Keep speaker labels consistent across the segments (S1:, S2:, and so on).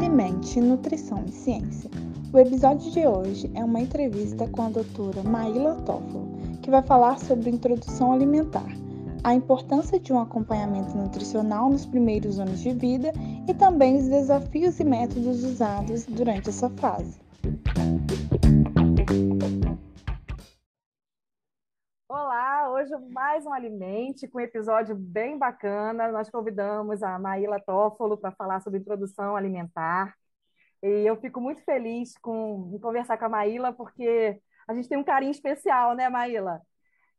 S1: Alimente, Nutrição e Ciência. O episódio de hoje é uma entrevista com a doutora Maíla Toffolo, que vai falar sobre introdução alimentar, a importância de um acompanhamento nutricional nos primeiros anos de vida e também os desafios e métodos usados durante essa fase.
S2: Hoje mais um Alimente, com um episódio bem bacana. Nós convidamos a Maíla Toffolo para falar sobre introdução alimentar. E eu fico muito feliz com, em conversar com a Maíla, porque a gente tem um carinho especial, né, Maíla?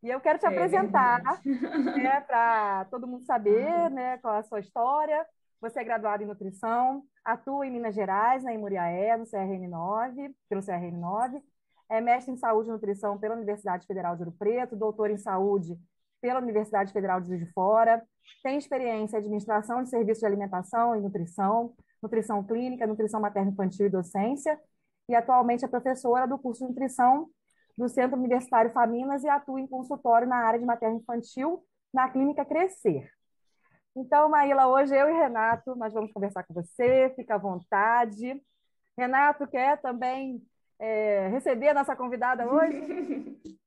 S2: E eu quero te é apresentar, né, para todo mundo saber né, qual é a sua história. Você é graduada em nutrição, atua em Minas Gerais, na Imuriaé, no CRN9, pelo CRN9, é mestre em saúde e nutrição pela Universidade Federal de Ouro Preto, doutor em saúde pela Universidade Federal de Juiz de Fora, tem experiência em administração de serviços de alimentação e nutrição, nutrição clínica, nutrição materno-infantil e docência, e atualmente é professora do curso de nutrição do Centro Universitário Faminas e atua em consultório na área de materno-infantil na Clínica Crescer. Então, Maíla, hoje eu e Renato, nós vamos conversar com você, fica à vontade. Renato, quer também é, receber a nossa convidada hoje?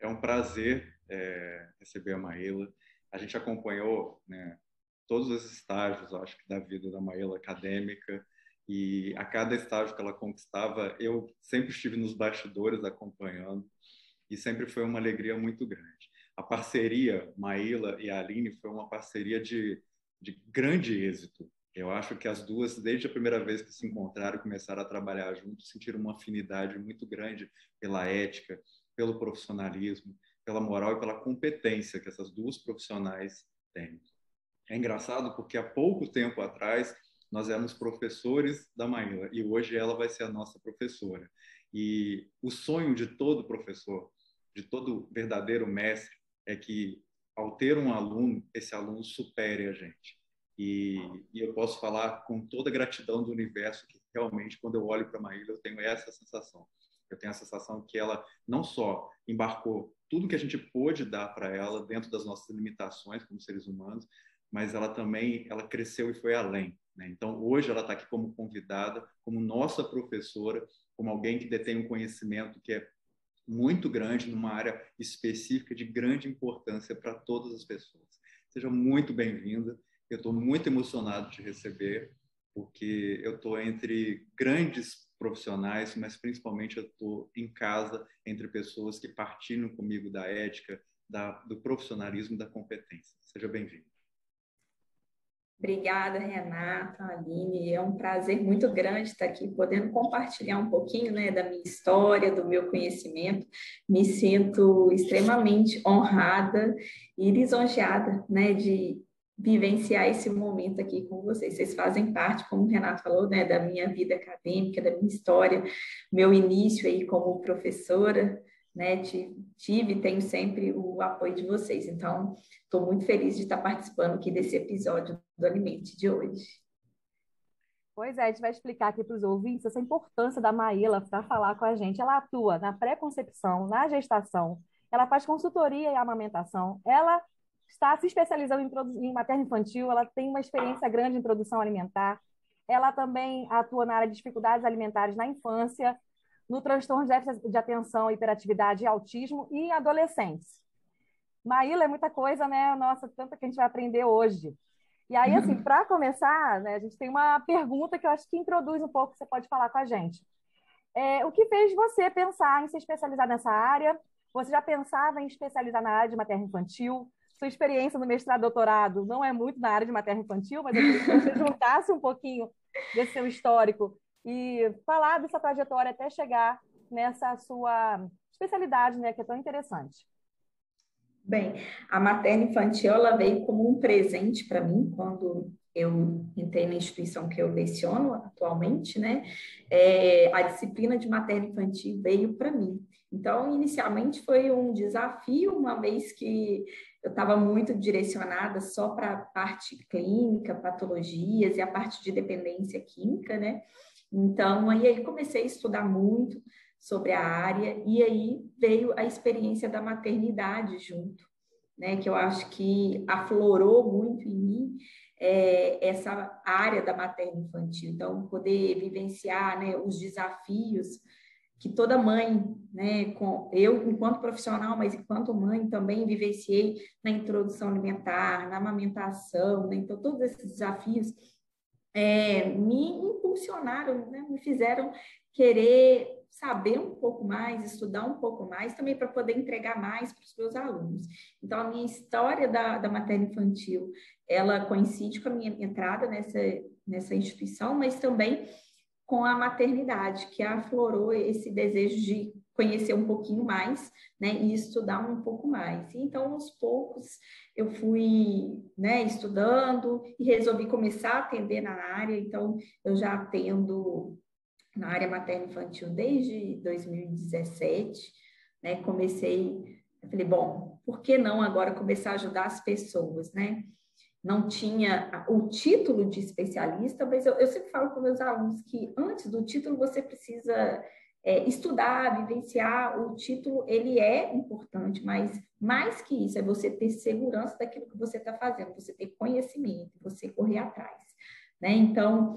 S3: É um prazer é, receber a Maíla. A gente acompanhou né, todos os estágios, acho que, da vida da Maíla acadêmica, e a cada estágio que ela conquistava, eu sempre estive nos bastidores acompanhando, e sempre foi uma alegria muito grande. A parceria Maíla e a Aline foi uma parceria de, de grande êxito. Eu acho que as duas, desde a primeira vez que se encontraram e começaram a trabalhar juntos, sentiram uma afinidade muito grande pela ética, pelo profissionalismo, pela moral e pela competência que essas duas profissionais têm. É engraçado porque há pouco tempo atrás nós éramos professores da Maíla e hoje ela vai ser a nossa professora. E o sonho de todo professor, de todo verdadeiro mestre, é que ao ter um aluno, esse aluno supere a gente. E, e eu posso falar com toda a gratidão do universo que realmente, quando eu olho para a eu tenho essa sensação. Eu tenho a sensação que ela não só embarcou tudo que a gente pôde dar para ela dentro das nossas limitações como seres humanos, mas ela também ela cresceu e foi além. Né? Então, hoje ela está aqui como convidada, como nossa professora, como alguém que detém um conhecimento que é muito grande numa área específica de grande importância para todas as pessoas. Seja muito bem-vinda. Eu estou muito emocionado de receber, porque eu estou entre grandes profissionais, mas principalmente eu estou em casa entre pessoas que partilham comigo da ética, da, do profissionalismo, da competência. Seja bem-vindo.
S4: Obrigada, Renata, Aline. É um prazer muito grande estar aqui, podendo compartilhar um pouquinho né, da minha história, do meu conhecimento. Me sinto extremamente honrada e lisonjeada né, de vivenciar esse momento aqui com vocês. Vocês fazem parte, como o Renato falou, né, da minha vida acadêmica, da minha história, meu início aí como professora, né? Tive e tenho sempre o apoio de vocês. Então, estou muito feliz de estar participando aqui desse episódio do Alimente de hoje.
S2: Pois é, a gente vai explicar aqui para os ouvintes essa importância da Maíla para falar com a gente. Ela atua na pré-concepção, na gestação, ela faz consultoria e amamentação, ela está se especializando em, em materno infantil, ela tem uma experiência grande em produção alimentar, ela também atua na área de dificuldades alimentares na infância, no transtorno de, de atenção, hiperatividade e autismo e em adolescentes. Maíla é muita coisa, né? Nossa, tanta que a gente vai aprender hoje. E aí, assim, para começar, né, a gente tem uma pergunta que eu acho que introduz um pouco, você pode falar com a gente. É, o que fez você pensar em se especializar nessa área? Você já pensava em especializar na área de materno infantil? Sua experiência no mestrado doutorado não é muito na área de materno infantil, mas eu queria que você juntasse um pouquinho desse seu histórico e falar dessa trajetória até chegar nessa sua especialidade, né, que é tão interessante.
S4: Bem, a materna infantil ela veio como um presente para mim quando eu entrei na instituição que eu leciono atualmente, né? É, a disciplina de materna infantil veio para mim. Então, inicialmente foi um desafio, uma vez que eu estava muito direcionada só para a parte clínica, patologias e a parte de dependência química, né? Então, aí, aí comecei a estudar muito sobre a área e aí veio a experiência da maternidade junto, né? Que eu acho que aflorou muito em mim é, essa área da materna infantil. Então, poder vivenciar né, os desafios que toda mãe, né, com eu enquanto profissional, mas enquanto mãe também vivenciei na introdução alimentar, na amamentação, né, então todos esses desafios é, me impulsionaram, né, me fizeram querer saber um pouco mais, estudar um pouco mais, também para poder entregar mais para os meus alunos. Então, a minha história da, da matéria infantil, ela coincide com a minha entrada nessa, nessa instituição, mas também com a maternidade, que aflorou esse desejo de conhecer um pouquinho mais, né, e estudar um pouco mais. Então, aos poucos, eu fui, né, estudando e resolvi começar a atender na área, então, eu já atendo na área materno-infantil desde 2017, né, comecei, falei, bom, por que não agora começar a ajudar as pessoas, né? Não tinha o título de especialista, mas eu, eu sempre falo com meus alunos que antes do título você precisa é, estudar, vivenciar. O título ele é importante, mas mais que isso é você ter segurança daquilo que você está fazendo, você ter conhecimento, você correr atrás. Né? Então,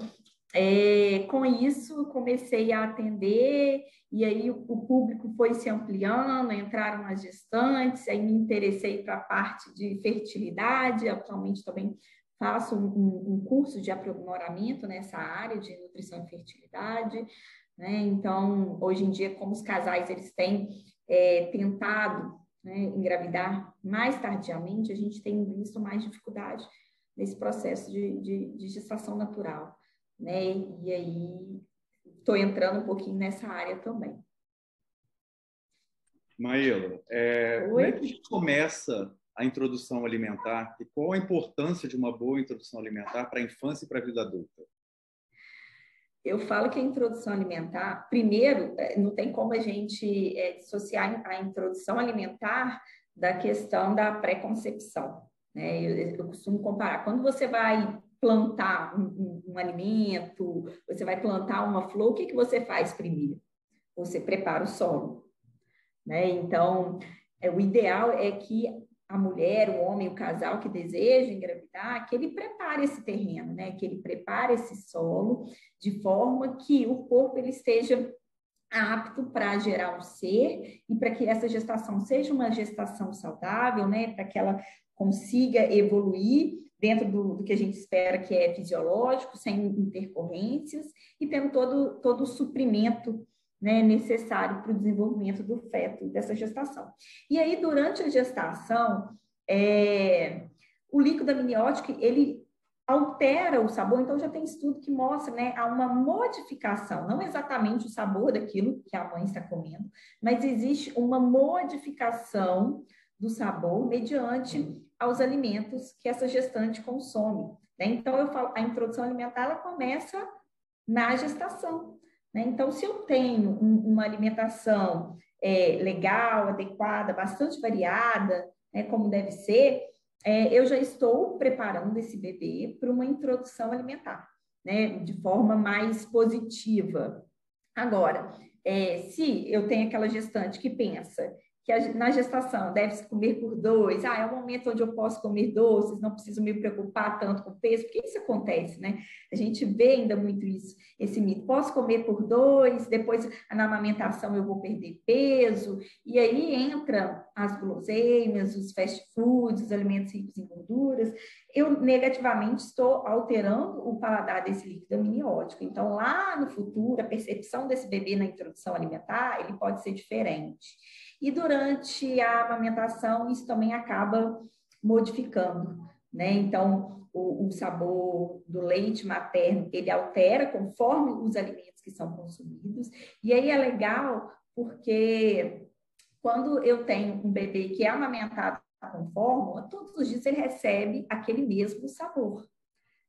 S4: é, com isso, comecei a atender, e aí o, o, público foi se ampliando, entraram as gestantes, aí me interessei para a parte de fertilidade, atualmente também faço um, um, curso de aprimoramento nessa área de nutrição e fertilidade, né? Então, hoje em dia, como os casais eles têm é, tentado né, engravidar mais tardiamente, a gente tem visto mais dificuldade nesse processo de, de, de gestação natural né? E aí estou entrando um pouquinho nessa área também.
S3: Maíla, é, como é que começa a introdução alimentar e qual a importância de uma boa introdução alimentar para a infância e para a vida adulta?
S4: Eu falo que a introdução alimentar, primeiro, é, não tem como a gente é, dissociar a introdução alimentar da questão da pré-concepção. Né? Eu, eu costumo comparar. Quando você vai plantar um, um, alimento, você vai plantar uma flor, o que, que você faz primeiro? Você prepara o solo. Né? Então, é, o ideal é que a mulher, o homem, o casal que deseja engravidar, que ele prepare esse terreno, né? Que ele prepare esse solo de forma que o corpo ele esteja apto para gerar um ser e para que essa gestação seja uma gestação saudável, né? Para que ela consiga evoluir dentro do, do, que a gente espera que é fisiológico, sem intercorrências, e tendo todo, todo o suprimento né, necessário para o desenvolvimento do feto dessa gestação. E aí, durante a gestação, é, o líquido amniótico, ele altera o sabor, então já tem estudo que mostra, né, há uma modificação, não exatamente o sabor daquilo que a mãe está comendo, mas existe uma modificação do sabor mediante aos alimentos que essa gestante consome. Né? Então, eu falo, a introdução alimentar ela começa na gestação. Né? Então, se eu tenho um, uma alimentação é, legal, adequada, bastante variada, né, como deve ser, é, eu já estou preparando esse bebê para uma introdução alimentar, né, de forma mais positiva. Agora, é, se eu tenho aquela gestante que pensa que na gestação deve-se comer por dois, ah, é um momento onde eu posso comer doces, não preciso me preocupar tanto com o peso, porque isso acontece, né? A gente vê ainda muito isso, esse mito, posso comer por dois, depois na amamentação eu vou perder peso, e aí entra as guloseimas, os fast foods, os alimentos ricos em gorduras, eu negativamente estou alterando o paladar desse líquido amniótico. Então, lá no futuro, a percepção desse bebê na introdução alimentar, ele pode ser diferente. E durante a amamentação, isso também acaba modificando, né? Então, o, o, sabor do leite materno, ele altera conforme os alimentos que são consumidos. E aí é legal porque quando eu tenho um bebê que é amamentado com fórmula, todos os dias ele recebe aquele mesmo sabor.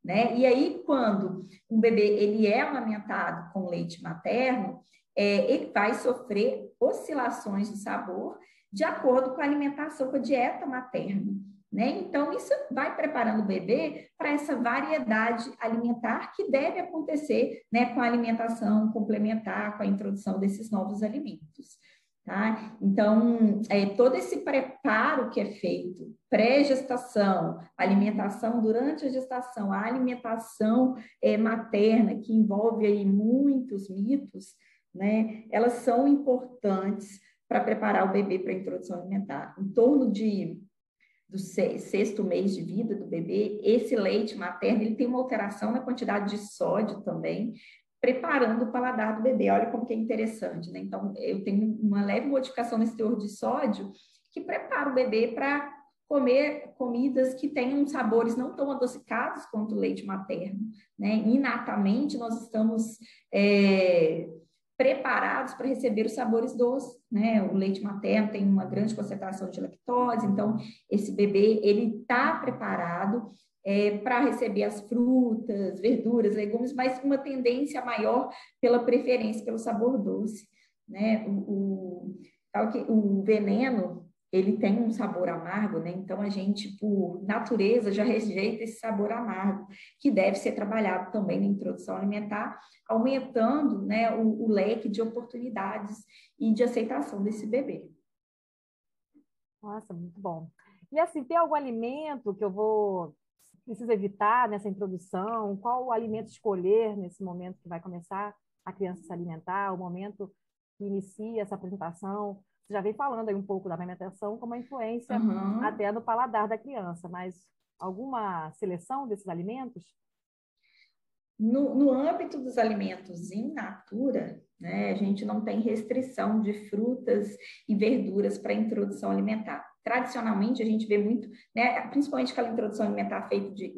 S4: Né? E aí, quando um bebê ele é amamentado com leite materno, é, ele vai sofrer oscilações de sabor de acordo com a alimentação, com a dieta materna. Né? Então, isso vai preparando o bebê para essa variedade alimentar que deve acontecer né, com a alimentação complementar, com a introdução desses novos alimentos. Tá? Então, é, todo esse preparo que é feito, pré-gestação, alimentação durante a gestação, a alimentação é, materna, que envolve aí muitos mitos, né, elas são importantes para preparar o bebê para a introdução alimentar. Em torno de do sexto mês de vida do bebê, esse leite materno ele tem uma alteração na quantidade de sódio também, preparando o paladar do bebê. Olha como que é interessante, né? Então, eu tenho uma leve modificação nesse teor de sódio que prepara o bebê para comer comidas que tenham sabores não tão adocicados quanto o leite materno, né? Inatamente, nós estamos é, preparados para receber os sabores doces, né? O leite materno tem uma grande concentração de lactose, então esse bebê ele está preparado é, para receber as frutas, verduras, legumes, mas uma tendência maior pela preferência pelo sabor doce, né? O, o, o veneno ele tem um sabor amargo, né? Então a gente, por natureza, já rejeita esse sabor amargo, que deve ser trabalhado também na introdução alimentar, aumentando né, o, o leque de oportunidades e de aceitação desse bebê.
S2: Nossa, muito bom. E assim, tem algum alimento que eu vou preciso evitar nessa introdução? Qual o alimento escolher nesse momento que vai começar a criança se alimentar, o momento que inicia essa apresentação? Você já vem falando aí um pouco da alimentação como uma influência uhum. até no paladar da criança, mas alguma seleção desses alimentos?
S4: No, no âmbito dos alimentos in natura, né, a gente não tem restrição de frutas e verduras para introdução alimentar. Tradicionalmente, a gente vê muito, né, principalmente aquela introdução alimentar feita de,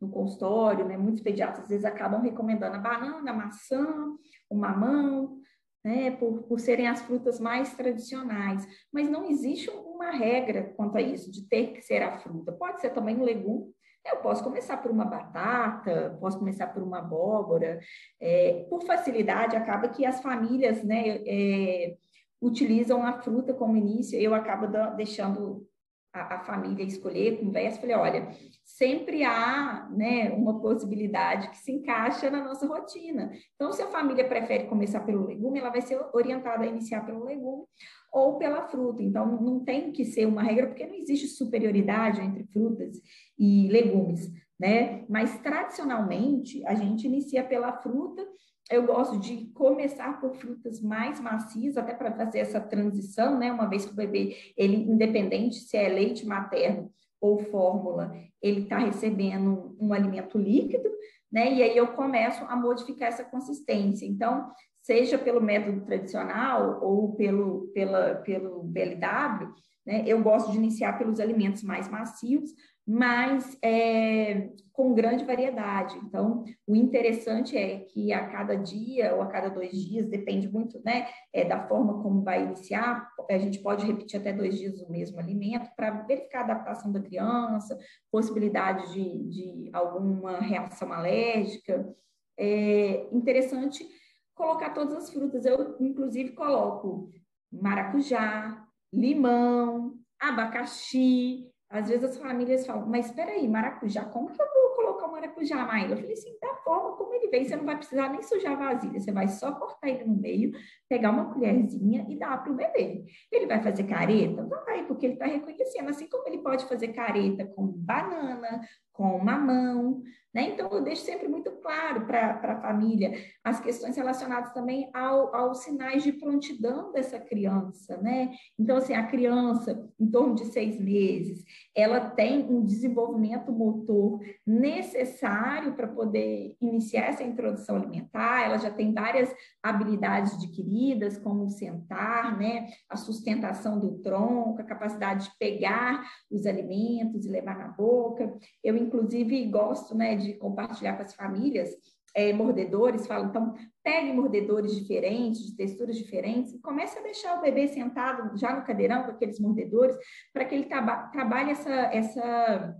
S4: no consultório, né, muitos pediatras às vezes acabam recomendando a banana, a maçã, o mamão, né, por, por serem as frutas mais tradicionais. Mas não existe uma regra quanto a isso, de ter que ser a fruta. Pode ser também um legume. Eu posso começar por uma batata, posso começar por uma abóbora. É, por facilidade, acaba que as famílias né, é, utilizam a fruta como início. Eu acabo deixando a, a família escolher, conversa, falei, olha, sempre há né, uma possibilidade que se encaixa na nossa rotina. Então, se a família prefere começar pelo legume, ela vai ser orientada a iniciar pelo legume ou pela fruta. Então, não tem que ser uma regra, porque não existe superioridade entre frutas e legumes, né? Mas, tradicionalmente, a gente inicia pela fruta eu gosto de começar por frutas mais macias, até para fazer essa transição, né? Uma vez que o bebê, ele, independente se é leite materno ou fórmula, ele está recebendo um alimento líquido, né? E aí eu começo a modificar essa consistência. Então, seja pelo método tradicional ou pelo, pela, pelo BLW, né? Eu gosto de iniciar pelos alimentos mais macios, mas é, com grande variedade. Então, o interessante é que a cada dia ou a cada dois dias, depende muito né, é, da forma como vai iniciar, a gente pode repetir até dois dias o mesmo alimento para verificar a adaptação da criança, possibilidade de, de alguma reação alérgica. É interessante colocar todas as frutas. Eu, inclusive, coloco maracujá, limão, abacaxi, às vezes as famílias falam, mas espera aí, maracujá, como que eu vou colocar o maracujá, Maíla? Eu falei assim, da forma como ele vem, você não vai precisar nem sujar a vasilha, você vai só cortar ele no meio, pegar uma colherzinha e dar para o bebê. Ele vai fazer careta? Vai, porque ele está reconhecendo, assim como ele pode fazer careta com banana, com mamão, né? Então, eu deixo sempre muito claro para a família as questões relacionadas também ao, aos sinais de prontidão dessa criança, né? Então, assim, a criança, em torno de seis meses, ela tem um desenvolvimento motor necessário para poder iniciar essa introdução alimentar, ela já tem várias habilidades adquiridas, como sentar, né? A sustentação do tronco, a capacidade de pegar os alimentos e levar na boca. Eu, inclusive, gosto, né? De compartilhar com as famílias é, mordedores, falo, então pegue mordedores diferentes, de texturas diferentes, e comece a deixar o bebê sentado já no cadeirão com aqueles mordedores, para que ele traba trabalhe essa, essa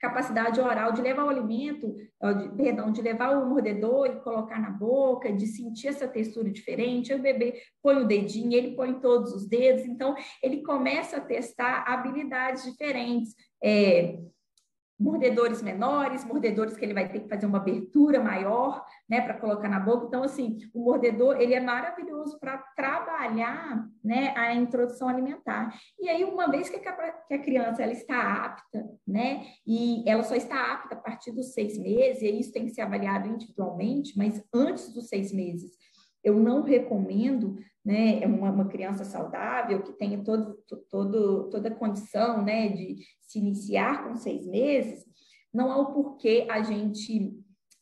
S4: capacidade oral de levar o alimento, de, perdão, de levar o mordedor e colocar na boca, de sentir essa textura diferente. Aí o bebê põe o dedinho, ele põe todos os dedos, então ele começa a testar habilidades diferentes. É, mordedores menores, mordedores que ele vai ter que fazer uma abertura maior, né, para colocar na boca. Então, assim, o mordedor, ele é maravilhoso para trabalhar, né, a introdução alimentar. E aí, uma vez que a, que a criança, ela está apta, né, e ela só está apta a partir dos seis meses, e isso tem que ser avaliado individualmente, mas antes dos seis meses, eu não recomendo né, uma, uma, criança saudável que tenha todo, todo, toda a condição né, de se iniciar com seis meses, não há o porquê a gente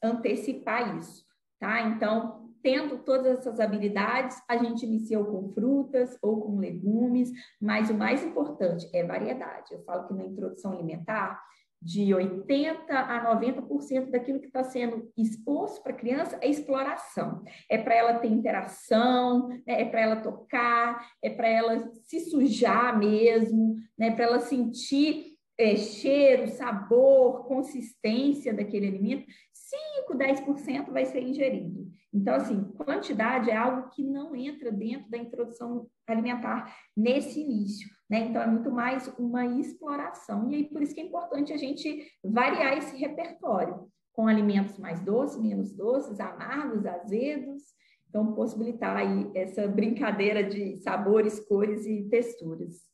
S4: antecipar isso, tá? Então, tendo todas essas habilidades, a gente iniciou com frutas ou com legumes, mas o mais importante é variedade. Eu falo que na introdução alimentar, de 80% a 90% daquilo que está sendo exposto para a criança é exploração. É para ela ter interação, né? é para ela tocar, é para ela se sujar mesmo, né? para ela sentir é, cheiro, sabor, consistência daquele alimento. 5, 10% vai ser ingerido. Então, assim, quantidade é algo que não entra dentro da introdução alimentar nesse início, né? Então, é muito mais uma exploração. E aí, por isso que é importante a gente variar esse repertório com alimentos mais doces, menos doces, amargos, azedos. Então, possibilitar aí essa brincadeira de sabores, cores e texturas.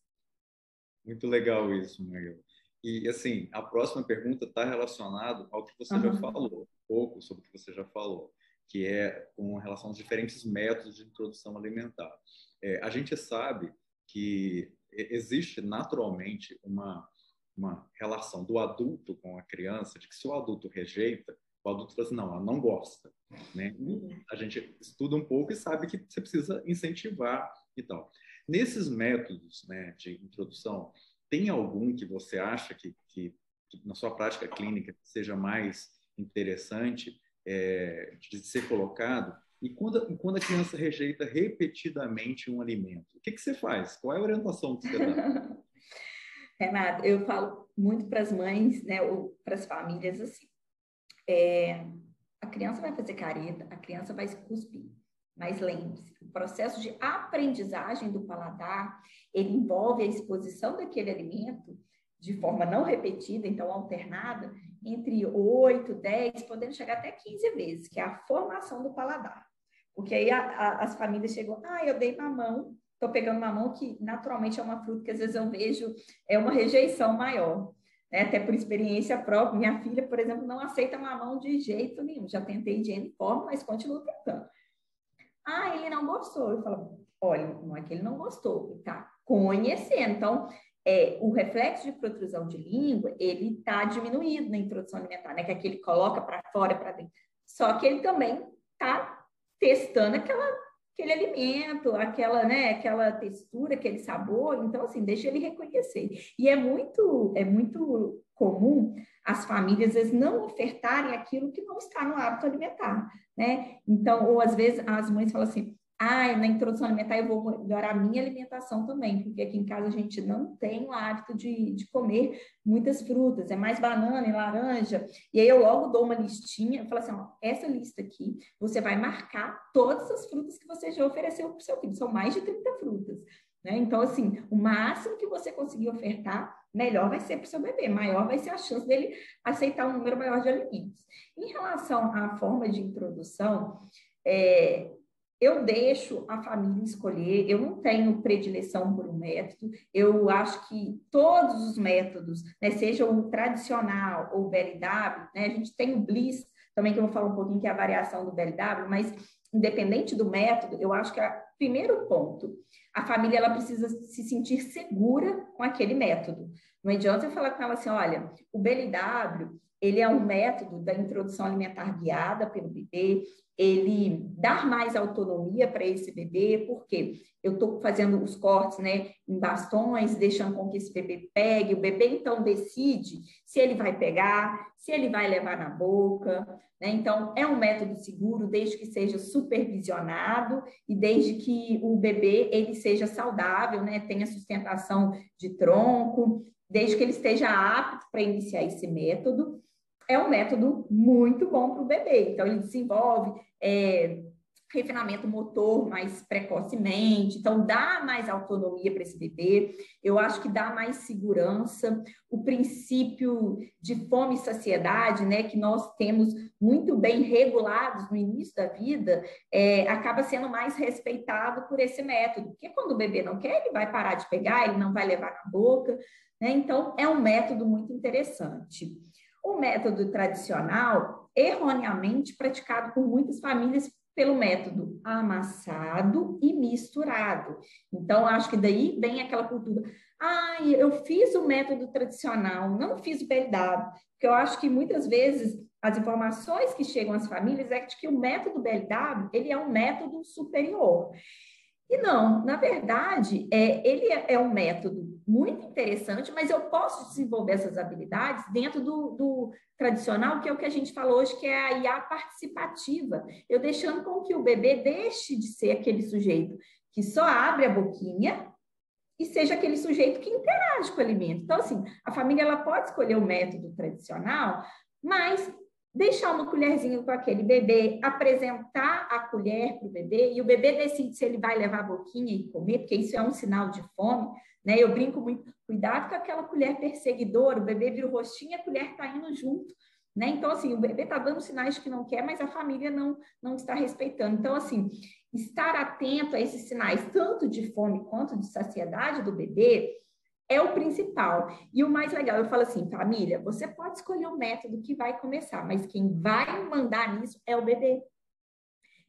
S3: Muito legal isso, Maria. E, assim, a próxima pergunta está relacionada ao que você uhum. já falou, um pouco sobre o que você já falou que é com relação aos diferentes métodos de introdução alimentar. É, a gente sabe que existe naturalmente uma, uma relação do adulto com a criança, de que se o adulto rejeita, o adulto fala assim, não, ela não gosta. Né? a gente estuda um pouco e sabe que você precisa incentivar e tal. Nesses métodos né, de introdução, tem algum que você acha que, que, que na sua prática clínica seja mais interessante é, de ser colocado. E quando, quando a criança rejeita repetidamente um alimento, o que, que você faz? Qual é a orientação que você dá?
S4: Renato, eu falo muito para as mães, né, ou para as famílias assim. É, a criança vai fazer careta, a criança vai cuspir. Mas lembre-se, o processo de aprendizagem do paladar, ele envolve a exposição daquele alimento de forma não repetida, então alternada, entre 8, 10, podendo chegar até 15 vezes, que é a formação do paladar. Porque aí a, a, as famílias chegam, ah, eu dei mamão, estou pegando mamão, que naturalmente é uma fruta que às vezes eu vejo é uma rejeição maior. Né? Até por experiência própria, minha filha, por exemplo, não aceita mamão de jeito nenhum. Já tentei de N forma, mas continuo tentando. Ah, ele não gostou. Eu falo, olha, não é que ele não gostou, ele está conhecendo. Então, é, o reflexo de protrusão de língua, ele está diminuído na introdução alimentar, né? Que é que ele coloca para fora, para dentro. Só que ele também está testando aquela, aquele alimento, aquela, né, aquela textura, aquele sabor. Então, assim, deixa ele reconhecer. E é muito, é muito comum as famílias, às vezes, não ofertarem aquilo que não está no hábito alimentar, né? Então, ou às vezes as mães falam assim, ah, na introdução alimentar eu vou melhorar a minha alimentação também, porque aqui em casa a gente não tem o hábito de, de comer muitas frutas, é mais banana e laranja. E aí eu logo dou uma listinha, falo assim, ó, essa lista aqui, você vai marcar todas as frutas que você já ofereceu para o seu filho, são mais de 30 frutas. Né? Então, assim, o máximo que você conseguir ofertar, melhor vai ser para o seu bebê, maior vai ser a chance dele aceitar um número maior de alimentos. Em relação à forma de introdução, é, eu deixo a família escolher, eu não tenho predileção por um método, eu acho que todos os métodos, né, seja o tradicional ou o BLW, né, a gente tem o Bliss também, que eu vou falar um pouquinho, que é a variação do BLW, mas independente do método, eu acho que o primeiro ponto, a família ela precisa se sentir segura com aquele método. Não adianta eu falar com ela assim, olha, o BLW, ele é um método da introdução alimentar guiada pelo bebê, ele dar mais autonomia para esse bebê, porque eu estou fazendo os cortes né, em bastões, deixando com que esse bebê pegue, o bebê então decide se ele vai pegar, se ele vai levar na boca, né? Então, é um método seguro, desde que seja supervisionado e desde que o bebê ele seja saudável, né? tenha sustentação de tronco, desde que ele esteja apto para iniciar esse método é um método muito bom para o bebê. Então, ele desenvolve é, refinamento motor mais precocemente, então dá mais autonomia para esse bebê, eu acho que dá mais segurança, o princípio de fome e saciedade, né, que nós temos muito bem regulados no início da vida, é, acaba sendo mais respeitado por esse método, porque quando o bebê não quer, ele vai parar de pegar, ele não vai levar na boca, né, então é um método muito interessante. O método tradicional, erroneamente praticado por muitas famílias pelo método amassado e misturado. Então, acho que daí vem aquela cultura. Ah, eu fiz o método tradicional, não fiz o BLW, porque eu acho que muitas vezes as informações que chegam às famílias é de que o método BLW ele é um método superior. E não, na verdade, é, ele é, é um método muito interessante, mas eu posso desenvolver essas habilidades dentro do, do, tradicional, que é o que a gente falou hoje, que é a IA participativa. Eu deixando com que o bebê deixe de ser aquele sujeito que só abre a boquinha e seja aquele sujeito que interage com o alimento. Então, assim, a família ela pode escolher o método tradicional, mas deixar uma colherzinha com aquele bebê, apresentar a colher para o bebê, e o bebê decide se ele vai levar a boquinha e comer, porque isso é um sinal de fome, né? Eu brinco muito, cuidado com aquela colher perseguidora, o bebê vira o rostinho e a colher está indo junto. Né? Então, assim, o bebê está dando sinais de que não quer, mas a família não, não está respeitando. Então, assim, estar atento a esses sinais, tanto de fome quanto de saciedade do bebê, é o principal. E o mais legal, eu falo assim, família, você pode escolher o método que vai começar, mas quem vai mandar nisso é o bebê.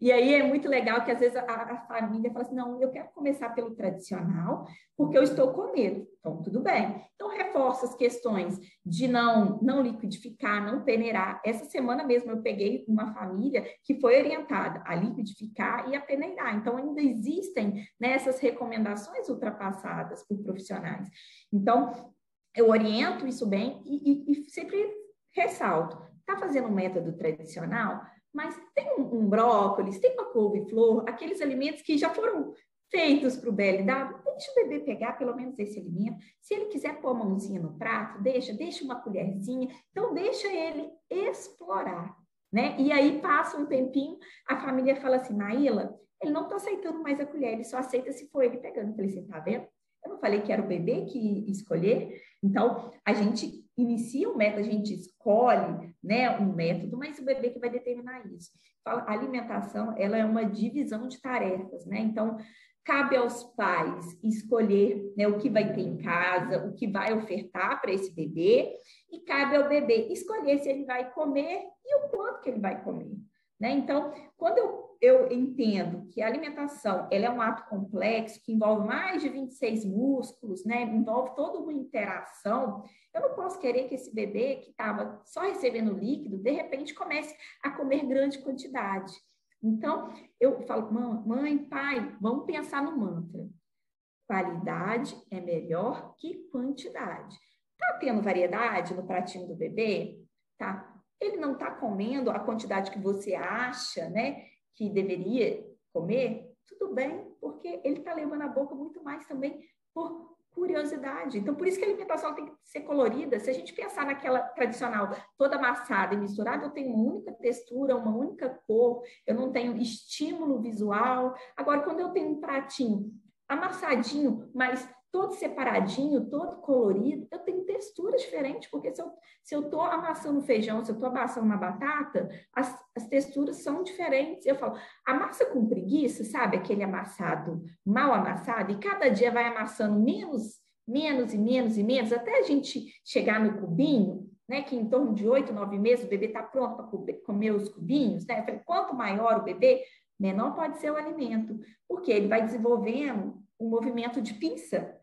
S4: E aí é muito legal que às vezes a, a, família fala assim: não, eu quero começar pelo tradicional, porque eu estou com medo. Então, tudo bem. Então, reforça as questões de não, não liquidificar, não peneirar. Essa semana mesmo eu peguei uma família que foi orientada a liquidificar e a peneirar. Então, ainda existem né, essas recomendações ultrapassadas por profissionais. Então, eu oriento isso bem e, e, e sempre ressalto: está fazendo um método tradicional? Mas tem um, um brócolis, tem uma couve-flor, aqueles alimentos que já foram feitos para o BLW, deixa o bebê pegar pelo menos esse alimento. Se ele quiser pôr a mãozinha no prato, deixa, deixa uma colherzinha. Então, deixa ele explorar, né? E aí passa um tempinho, a família fala assim, Maíla, ele não está aceitando mais a colher, ele só aceita se for ele pegando. Eu falei, você tá vendo? Eu não falei que era o bebê que escolher? Então, a gente inicia o método, a gente escolhe né, um método, mas o bebê que vai determinar isso. A alimentação, ela é uma divisão de tarefas, né? Então, cabe aos pais escolher né, o que vai ter em casa, o que vai ofertar para esse bebê, e cabe ao bebê escolher se ele vai comer e o quanto que ele vai comer. Né? Então, quando eu, eu entendo que a alimentação ela é um ato complexo, que envolve mais de 26 músculos, né? envolve toda uma interação, eu não posso querer que esse bebê que estava só recebendo líquido, de repente comece a comer grande quantidade. Então, eu falo, mãe, pai, vamos pensar no mantra. Qualidade é melhor que quantidade. Tá tendo variedade no pratinho do bebê? Tá. Ele não está comendo a quantidade que você acha, né, que deveria comer? Tudo bem, porque ele está levando a boca muito mais também por curiosidade. Então, por isso que a alimentação tem que ser colorida. Se a gente pensar naquela tradicional, toda amassada e misturada, eu tenho uma única textura, uma única cor, eu não tenho estímulo visual. Agora, quando eu tenho um pratinho amassadinho, mas todo separadinho, todo colorido, eu tenho textura diferente, porque se eu se eu amassando feijão, se eu estou amassando uma batata, as, as texturas são diferentes. Eu falo, amassa com preguiça, sabe? Aquele amassado mal amassado, e cada dia vai amassando menos, menos e menos e menos, até a gente chegar no cubinho, né? Que em torno de oito, nove meses o bebê está pronto para comer os cubinhos, né? Eu falei, quanto maior o bebê, menor pode ser o alimento, porque ele vai desenvolvendo um movimento de pinça,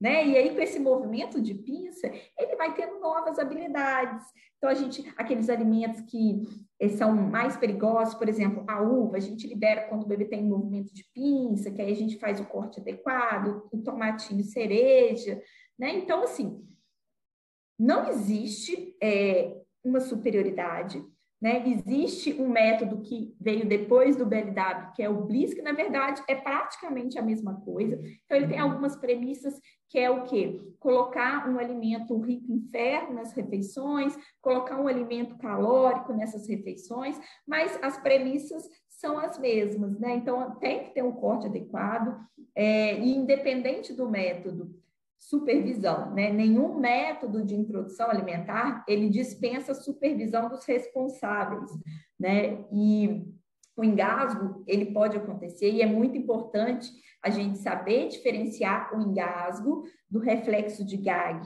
S4: né? E aí, com esse movimento de pinça, ele vai tendo novas habilidades. Então, a gente, aqueles alimentos que eh, são mais perigosos, por exemplo, a uva, a gente libera quando o bebê tem um movimento de pinça, que aí a gente faz o corte adequado, o tomatinho cereja, né? Então, assim, não existe é, uma superioridade né? Existe um método que veio depois do BLW, que é o BLIS, que na verdade é praticamente a mesma coisa. Então, ele tem algumas premissas que é o quê? Colocar um alimento rico em ferro nas refeições, colocar um alimento calórico nessas refeições, mas as premissas são as mesmas, né? Então, tem que ter um corte adequado, é, e independente do método, supervisão, né? Nenhum método de introdução alimentar, ele dispensa supervisão dos responsáveis, né? E o engasgo, ele pode acontecer e é muito importante a gente saber diferenciar o engasgo do reflexo de gag,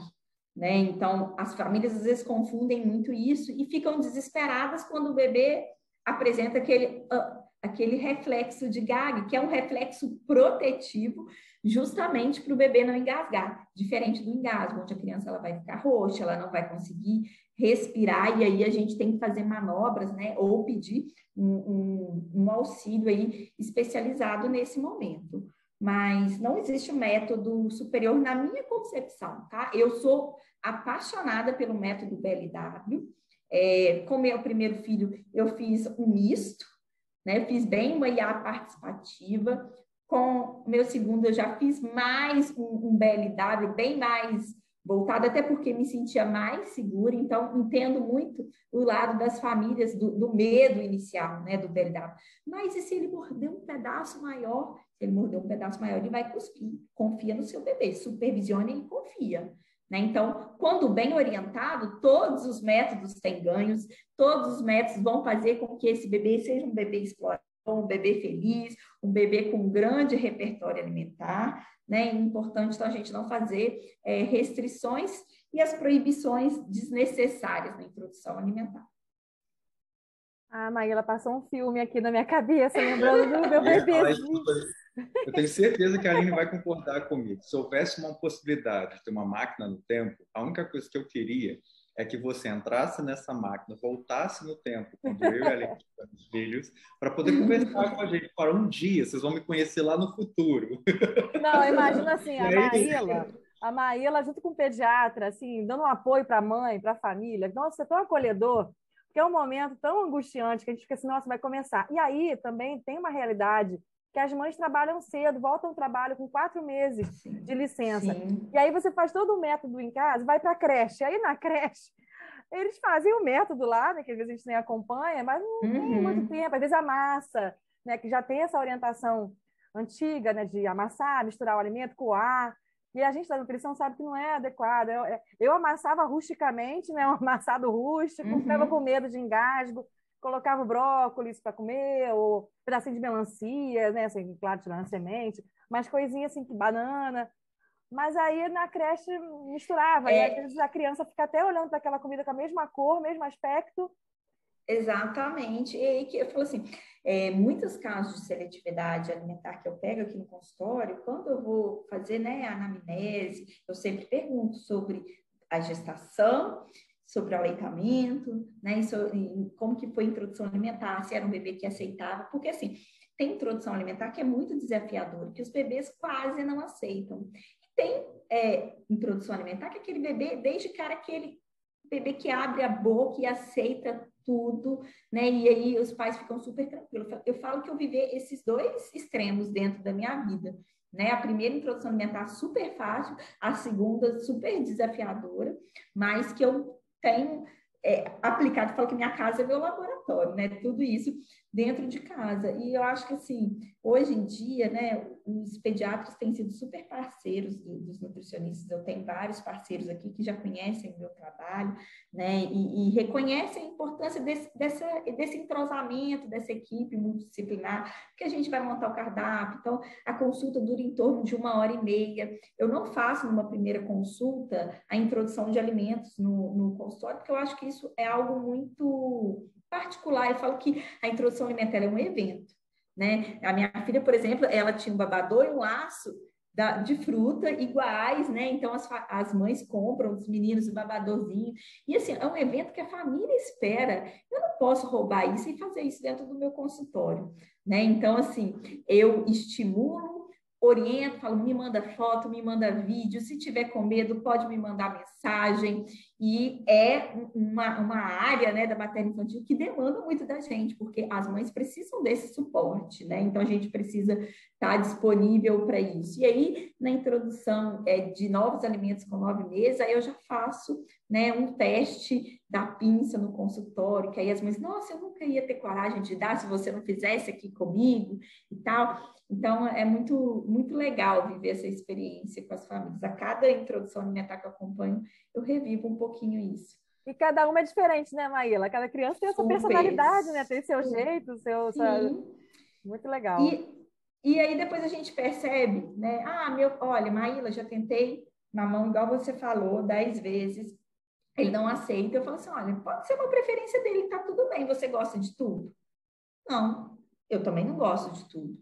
S4: né? Então, as famílias às vezes confundem muito isso e ficam desesperadas quando o bebê apresenta aquele, uh, aquele reflexo de gag, que é um reflexo protetivo justamente para o bebê não engasgar, diferente do engasgo, onde a criança ela vai ficar roxa, ela não vai conseguir respirar, e aí a gente tem que fazer manobras, né, ou pedir um, um, um auxílio aí especializado nesse momento. Mas não existe um método superior na minha concepção, tá? Eu sou apaixonada pelo método BLW. É, com meu primeiro filho, eu fiz um misto, né? Fiz bem uma IA participativa. Com meu segundo, eu já fiz mais um, um BLW, bem mais voltado, até porque me sentia mais segura, então entendo muito o lado das famílias, do, do medo inicial, né, do BLW. Mas e se ele morder um pedaço maior? Se ele morder um pedaço maior, ele vai cuspir. Confia no seu bebê, supervisione e confia. Né? Então, quando bem orientado, todos os métodos têm ganhos, todos os métodos vão fazer com que esse bebê seja um bebê explorador, um bebê feliz, um bebê com um grande repertório alimentar, né? É importante então, a gente não fazer é, restrições e as proibições desnecessárias na introdução alimentar.
S2: Ah, Maíla, passou um filme aqui na minha cabeça, lembrando do meu bebê.
S3: Eu tenho certeza que a Aline vai concordar comigo. Se houvesse uma possibilidade de ter uma máquina no tempo, a única coisa que eu queria é que você entrasse nessa máquina, voltasse no tempo, quando eu e a Aline tivemos filhos, para poder conversar com a gente. Para um dia, vocês vão me conhecer lá no futuro.
S2: Não, imagina assim, a Maíla, a Maíla junto com o pediatra, assim, dando um apoio para a mãe, para a família. Nossa, você é tão acolhedor, porque é um momento tão angustiante que a gente fica assim, nossa, vai começar. E aí também tem uma realidade que as mães trabalham cedo, voltam ao trabalho com quatro meses sim, de licença. Sim. E aí você faz todo o método em casa, vai para a creche. Aí na creche, eles fazem o método lá, né, que às vezes a gente nem acompanha, mas não uhum. tem muito tempo. Às vezes a massa, né, que já tem essa orientação antiga, né, de amassar, misturar o alimento, coar. E a gente da nutrição sabe que não é adequado. Eu, eu amassava rusticamente, né, um amassado rústico, uhum. ficava com medo de engasgo colocava brócolis para comer, ou pedacinho de melancia, né? Assim, claro, tirando a semente, mas coisinha assim, banana. Mas aí na creche misturava, é... e às vezes a criança fica até olhando para aquela comida com a mesma cor, mesmo aspecto.
S4: Exatamente. E aí que eu falo assim, é, muitos casos de seletividade alimentar que eu pego aqui no consultório, quando eu vou fazer né, a anamnese, eu sempre pergunto sobre a gestação sobre o aleitamento, né, e como que foi a introdução alimentar, se era um bebê que aceitava, porque assim, tem introdução alimentar que é muito desafiador, que os bebês quase não aceitam. E tem é, introdução alimentar que aquele bebê, desde cara, aquele bebê que abre a boca e aceita tudo, né? E aí os pais ficam super tranquilos. Eu falo que eu vivi esses dois extremos dentro da minha vida, né? A primeira introdução alimentar super fácil, a segunda super desafiadora, mas que eu tenho é, aplicado, falo que minha casa é meu laboratório, né? Tudo isso dentro de casa. E eu acho que, assim, hoje em dia, né, os pediatras têm sido super parceiros do, dos nutricionistas. Eu tenho vários parceiros aqui que já conhecem o meu trabalho, né, e, e reconhecem a importância desse, dessa, desse entrosamento, dessa equipe multidisciplinar, que a gente vai montar o cardápio. Então, a consulta dura em torno de uma hora e meia. Eu não faço numa primeira consulta a introdução de alimentos no, no consultório, porque eu acho que isso é algo muito particular. Eu falo que a introdução alimentar é um evento, né? A minha filha, por exemplo, ela tinha um babador e um laço da, de fruta iguais, né? Então as, as mães compram os meninos o babadorzinho. E assim, é um evento que a família espera. Eu não posso roubar isso e fazer isso dentro do meu consultório, né? Então, assim, eu estimulo oriento, falo, me manda foto, me manda vídeo, se tiver com medo, pode me mandar mensagem. E é uma, uma área né, da matéria infantil que demanda muito da gente, porque as mães precisam desse suporte, né? Então a gente precisa estar tá disponível para isso. E aí, na introdução é, de novos alimentos com nove meses, aí eu já faço né, um teste da pinça no consultório, que aí as mães, nossa, eu nunca ia ter coragem de dar se você não fizesse aqui comigo e tal. Então, é muito, muito legal viver essa experiência com as famílias. A cada introdução alimentar que eu acompanho, eu revivo um pouquinho isso.
S2: E cada uma é diferente, né, Maíla? Cada criança tem a sua personalidade, né? Tem seu jeito, seu... Sim. Muito legal.
S4: E, e aí depois a gente percebe, né? Ah, meu, olha, Maíla, já tentei mamão, igual você falou, dez vezes. Ele não aceita. Eu falo assim: olha, pode ser uma preferência dele, tá tudo bem. Você gosta de tudo? Não, eu também não gosto de tudo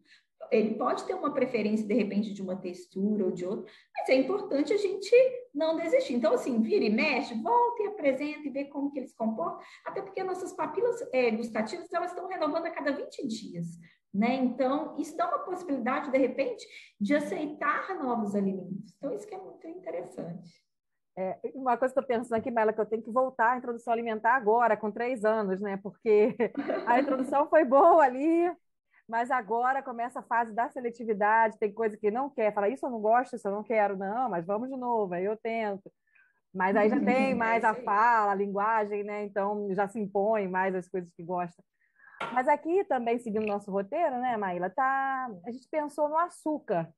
S4: ele pode ter uma preferência, de repente, de uma textura ou de outra, mas é importante a gente não desistir. Então, assim, vira e mexe, volta e apresenta e vê como que eles comportam, até porque nossas papilas é, gustativas, elas estão renovando a cada 20 dias, né? Então, isso dá uma possibilidade, de repente, de aceitar novos alimentos. Então, isso que é muito interessante.
S2: É, uma coisa que eu estou pensando aqui, Bela, que eu tenho que voltar à introdução alimentar agora, com três anos, né? Porque a introdução foi boa ali, mas agora começa a fase da seletividade, tem coisa que não quer, fala, isso eu não gosto, isso eu não quero, não, mas vamos de novo, aí eu tento. Mas aí já tem mais a fala, a linguagem, né? Então já se impõe mais as coisas que gosta. Mas aqui também, seguindo nosso roteiro, né, Maíla, tá... a gente pensou no açúcar,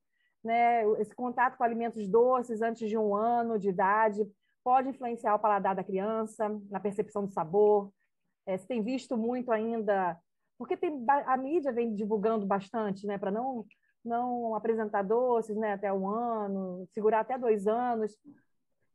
S2: né? Esse contato com alimentos doces antes de um ano de idade pode influenciar o paladar da criança, na percepção do sabor. É, você tem visto muito ainda porque tem, a mídia vem divulgando bastante, né, para não, não apresentar doces né, até um ano, segurar até dois anos.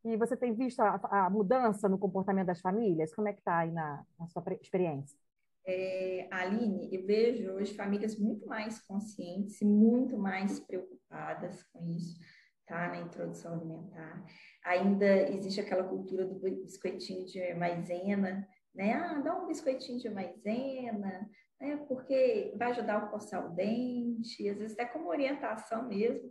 S2: E você tem visto a, a mudança no comportamento das famílias? Como é que está aí na, na sua experiência?
S4: É, Aline, eu vejo hoje famílias muito mais conscientes e muito mais preocupadas com isso, tá? Na introdução alimentar. Ainda existe aquela cultura do biscoitinho de maisena, né? Ah, dá um biscoitinho de maisena, né? Porque vai ajudar a coçar o dente, às vezes até como orientação mesmo.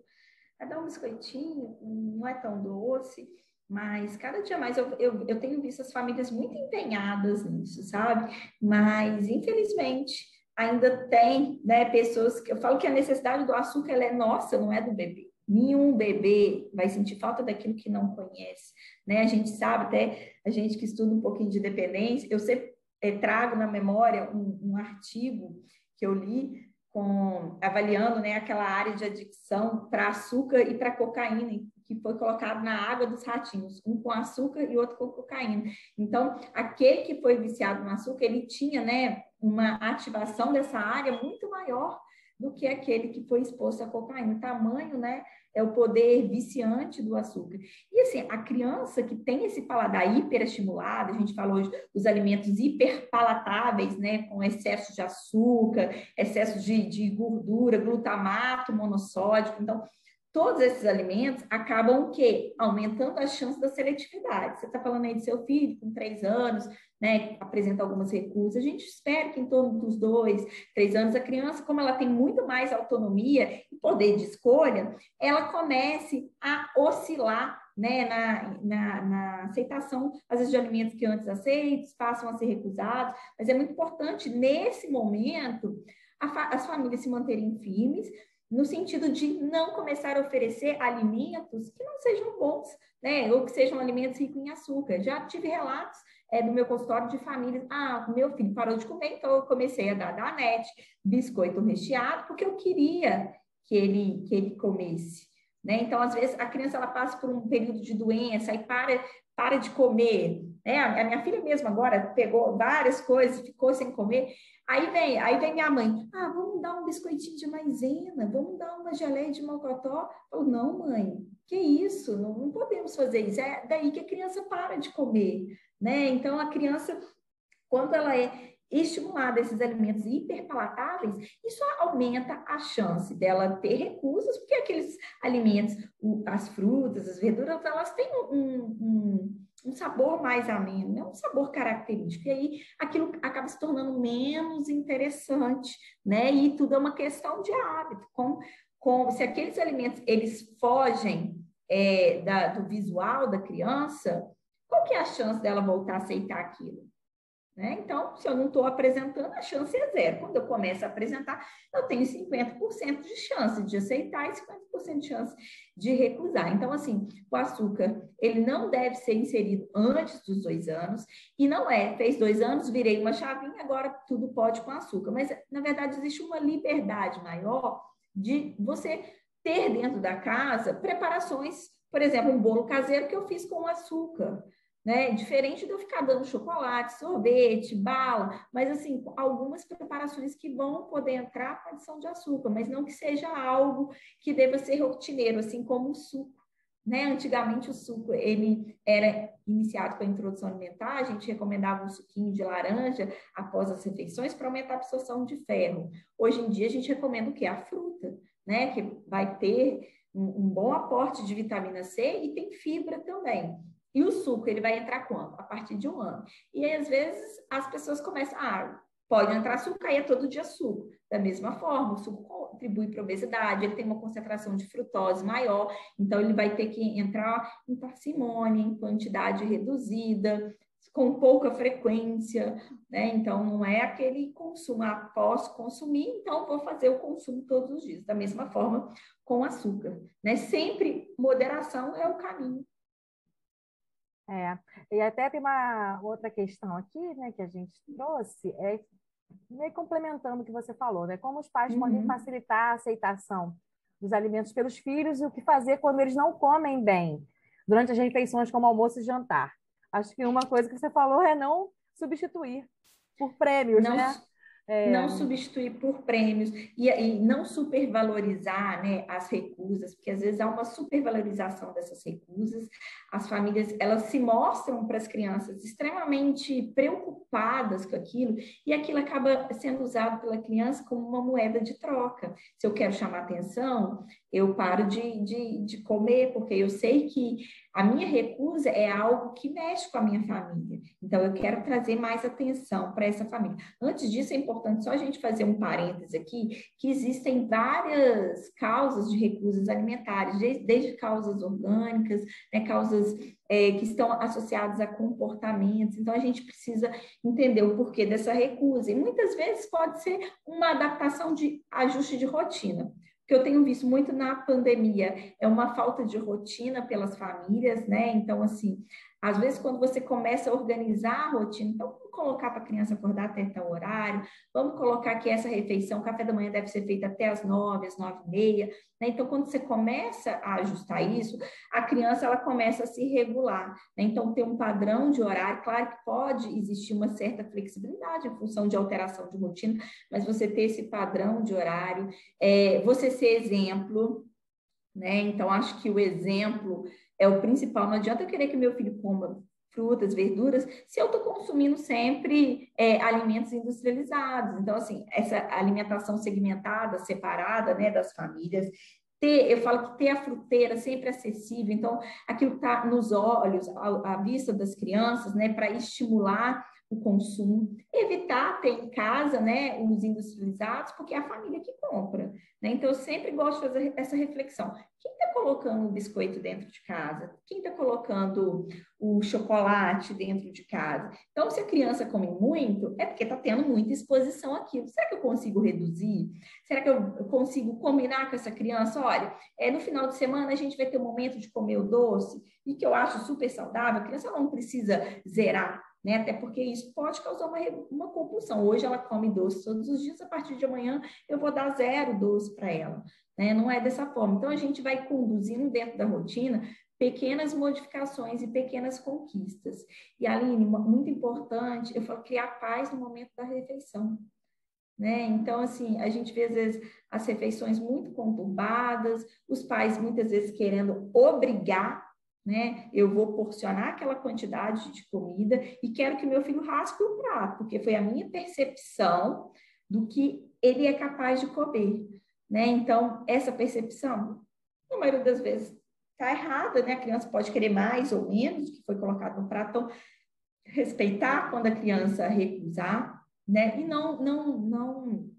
S4: É dar um biscoitinho, não é tão doce, mas cada dia mais eu, eu, eu tenho visto as famílias muito empenhadas nisso, sabe? Mas, infelizmente, ainda tem né, pessoas que eu falo que a necessidade do açúcar é nossa, não é do bebê. Nenhum bebê vai sentir falta daquilo que não conhece, né? A gente sabe até, a gente que estuda um pouquinho de dependência, eu sempre é, trago na memória um, um, artigo que eu li com avaliando né, aquela área de adicção para açúcar e para cocaína, que foi colocado na água dos ratinhos, um com açúcar e outro com cocaína. Então, aquele que foi viciado no açúcar, ele tinha né, uma ativação dessa área muito maior do que aquele que foi exposto à cocaína. O tamanho, né, é o poder viciante do açúcar. E assim, a criança que tem esse paladar hiperestimulado, a gente falou hoje os alimentos hiperpalatáveis, né, com excesso de açúcar, excesso de, de gordura, glutamato monossódico. Então, todos esses alimentos acabam o quê? Aumentando as chances da seletividade. Você está falando aí de seu filho com três anos, né, apresenta algumas recusas. A gente espera que em torno dos dois, três anos, a criança, como ela tem muito mais autonomia e poder de escolha, ela comece a oscilar né, na, na, na, aceitação, às vezes, de alimentos que antes aceitos, passam a ser recusados, mas é muito importante, nesse momento, fa as famílias se manterem firmes, no sentido de não começar a oferecer alimentos que não sejam bons, né? Ou que sejam alimentos ricos em açúcar. Já tive relatos é, do meu consultório de famílias. Ah, meu filho parou de comer, então eu comecei a dar danete, biscoito recheado, porque eu queria que ele, que ele comesse. Né? Então, às vezes, a criança ela passa por um período de doença e para, para de comer. Né? A minha filha mesmo agora pegou várias coisas, ficou sem comer. Aí vem, aí vem minha mãe, ah, vamos dar um biscoitinho de maisena, vamos dar uma geleia de mocotó. Eu, não, mãe, que isso? Não, não podemos fazer isso. É daí que a criança para de comer, né? Então, a criança, quando ela é estimulada a esses alimentos hiperpalatáveis, isso aumenta a chance dela ter recursos, porque aqueles alimentos, as frutas, as verduras, elas têm um, um um sabor mais ameno, né? um sabor característico. E aí aquilo acaba se tornando menos interessante, né? E tudo é uma questão de hábito. Com, com, se aqueles alimentos eles fogem é, da, do visual da criança, qual que é a chance dela voltar a aceitar aquilo? Né? Então, se eu não estou apresentando, a chance é zero. Quando eu começo a apresentar, eu tenho 50% de chance de aceitar e 50% de chance de recusar. Então, assim, o açúcar, ele não deve ser inserido antes dos dois anos, e não é, fez dois anos, virei uma chavinha, agora tudo pode com açúcar. Mas, na verdade, existe uma liberdade maior de você ter dentro da casa preparações, por exemplo, um bolo caseiro que eu fiz com açúcar né? Diferente de eu ficar dando chocolate, sorvete, bala, mas assim, algumas preparações que vão poder entrar com adição de açúcar, mas não que seja algo que deva ser rotineiro, assim como o suco. Né? Antigamente o suco ele era iniciado com a introdução alimentar, a gente recomendava um suquinho de laranja após as refeições para aumentar a absorção de ferro. Hoje em dia a gente recomenda o que? A fruta, né? Que vai ter um, um bom aporte de vitamina C e tem fibra também. E o suco, ele vai entrar quando? A partir de um ano. E aí, às vezes, as pessoas começam, ah, pode entrar suco, aí é todo dia suco. Da mesma forma, o suco contribui para obesidade, ele tem uma concentração de frutose maior, então ele vai ter que entrar em parcimônia, em quantidade reduzida, com pouca frequência, né? Então, não é aquele consumo, ah, posso consumir, então vou fazer o consumo todos os dias. Da mesma forma com açúcar, né? Sempre moderação é o caminho
S2: é, e até tem uma outra questão aqui, né, que a gente trouxe, é meio complementando o que você falou, né? Como os pais uhum. podem facilitar a aceitação dos alimentos pelos filhos e o que fazer quando eles não comem bem durante as refeições como almoço e jantar. Acho que uma coisa que você falou é não substituir por prêmios,
S4: não,
S2: né?
S4: É... Não substituir por prêmios e, e, não supervalorizar né, as recusas, porque às vezes há uma supervalorização dessas recusas. As famílias elas se mostram para as crianças extremamente preocupadas com aquilo e aquilo acaba sendo usado pela criança como uma moeda de troca. Se eu quero chamar atenção, eu paro de, de, de comer, porque eu sei que a minha recusa é algo que mexe com a minha família. Então, eu quero trazer mais atenção para essa família. Antes disso, é importante só a gente fazer um parêntese aqui, que existem várias causas de recusas alimentares, desde, desde causas orgânicas, né, causas é, que estão associadas a comportamentos. Então, a gente precisa entender o porquê dessa recusa. E muitas vezes pode ser uma adaptação de ajuste de rotina que eu tenho visto muito na pandemia é uma falta de rotina pelas famílias, né? Então, assim, às vezes, quando você começa a organizar a rotina, então colocar para a criança acordar até tal horário, vamos colocar que essa refeição, café da manhã deve ser feita até as nove, às nove e meia. Né? Então, quando você começa a ajustar isso, a criança ela começa a se regular. Né? Então, ter um padrão de horário, claro que pode existir uma certa flexibilidade em função de alteração de rotina, mas você ter esse padrão de horário, é, você ser exemplo, né? Então, acho que o exemplo é o principal. Não adianta eu querer que meu filho coma frutas, verduras, se eu estou consumindo sempre é, alimentos industrializados. Então, assim, essa alimentação segmentada, separada, né, das famílias, ter, eu falo que ter a fruteira sempre acessível, então, aquilo está nos olhos, à, à vista das crianças, né, para estimular o consumo, evitar ter em casa, né, os industrializados, porque é a família que compra, né? Então eu sempre gosto de fazer essa reflexão. Quem está colocando o biscoito dentro de casa? Quem está colocando o chocolate dentro de casa? Então, se a criança come muito, é porque está tendo muita exposição àquilo. Será que eu consigo reduzir? Será que eu consigo combinar com essa criança? Olha, é, no final de semana a gente vai ter um momento de comer o doce, e que eu acho super saudável. A criança não precisa zerar né? Até porque isso pode causar uma, uma compulsão. Hoje ela come doce todos os dias, a partir de amanhã eu vou dar zero doce para ela, né? Não é dessa forma. Então a gente vai conduzindo dentro da rotina pequenas modificações e pequenas conquistas. E Aline, muito importante, eu falo criar paz no momento da refeição. Né? Então, assim, a gente vê às vezes as refeições muito conturbadas, os pais muitas vezes querendo obrigar né? Eu vou porcionar aquela quantidade de comida e quero que meu filho raspe o prato, porque foi a minha percepção do que ele é capaz de comer, né? Então, essa percepção, na maioria das vezes, está errada, né? A criança pode querer mais ou menos do que foi colocado no prato. Então, respeitar quando a criança recusar, né? E não, não, não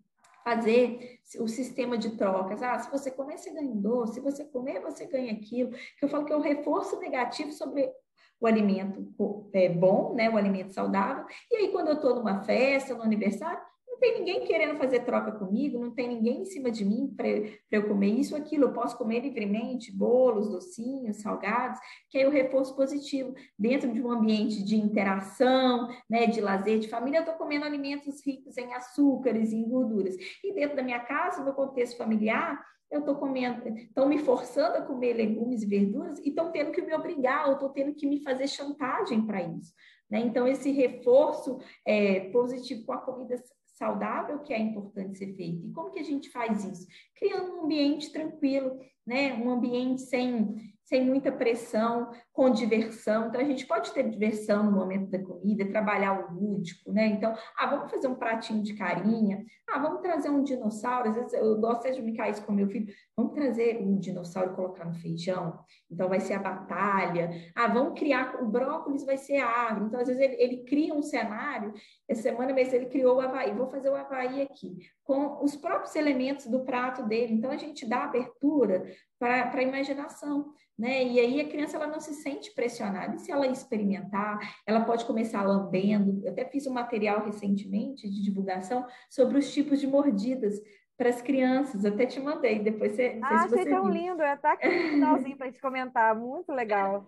S4: fazer o sistema de trocas. Ah, se você comer, você ganha um doce, se você comer, você ganha aquilo. Que eu falo que é um reforço negativo sobre o alimento é, bom, né, o alimento saudável. E aí, quando eu estou numa festa, no aniversário, tem ninguém querendo fazer troca comigo, não tem ninguém em cima de mim para eu comer isso ou aquilo. Eu posso comer livremente bolos, docinhos, salgados, que é o reforço positivo. Dentro de um ambiente de interação, né, de lazer, de família, eu estou comendo alimentos ricos em açúcares em gorduras. E dentro da minha casa, no contexto familiar, eu estou comendo, estão me forçando a comer legumes e verduras e estão tendo que me obrigar, ou estou tendo que me fazer chantagem para isso. Né? Então, esse reforço é, positivo com a comida saudável que é importante ser feito. E como que a gente faz isso? Criando um ambiente tranquilo, né? Um ambiente sem sem muita pressão, com diversão. Então, a gente pode ter diversão no momento da comida, trabalhar o lúdico, né? Então, ah, vamos fazer um pratinho de carinha, ah, vamos trazer um dinossauro. Às vezes eu gosto de brincar isso com meu filho, vamos trazer um dinossauro e colocar no feijão. Então, vai ser a batalha. Ah, vamos criar, o brócolis vai ser a árvore. Então, às vezes ele, ele cria um cenário. Essa semana mesmo ele criou o Havaí. Vou fazer o Havaí aqui, com os próprios elementos do prato dele. Então, a gente dá abertura para a imaginação né? E aí a criança ela não se sente pressionada. E se ela experimentar, ela pode começar lambendo. Eu até fiz um material recentemente de divulgação sobre os tipos de mordidas para as crianças. Eu até te mandei, depois você.
S2: Ah, achei tão viu. lindo, é tá aqui no finalzinho para gente comentar, muito legal.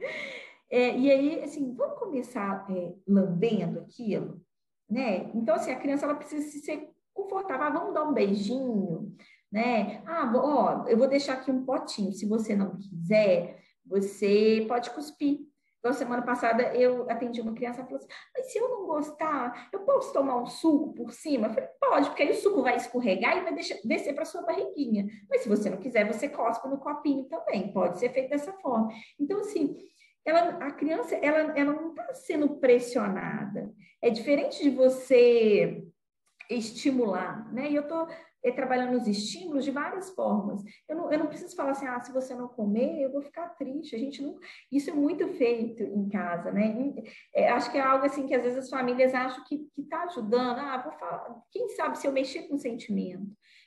S4: É, e aí, assim, vamos começar é, lambendo aquilo, né? Então, assim, a criança ela precisa se ser confortável. Ah, vamos dar um beijinho, né? Ah, ó, eu vou deixar aqui um potinho. Se você não quiser, você pode cuspir. Então, semana passada eu atendi uma criança e falou assim: mas se eu não gostar, eu posso tomar um suco por cima? Eu falei: pode, porque aí o suco vai escorregar e vai deixar, descer para sua barriguinha. Mas se você não quiser, você cospe no copinho também. Pode ser feito dessa forma. Então, assim, ela, a criança ela, ela não está sendo pressionada. É diferente de você estimular, né? E eu tô é, trabalhando os estímulos de várias formas. Eu não, eu não preciso falar assim, ah, se você não comer, eu vou ficar triste. A gente não, isso é muito feito em casa, né? É, acho que é algo assim que às vezes as famílias acham que está ajudando. Ah, vou falar. Quem sabe se eu mexer com o sentimento,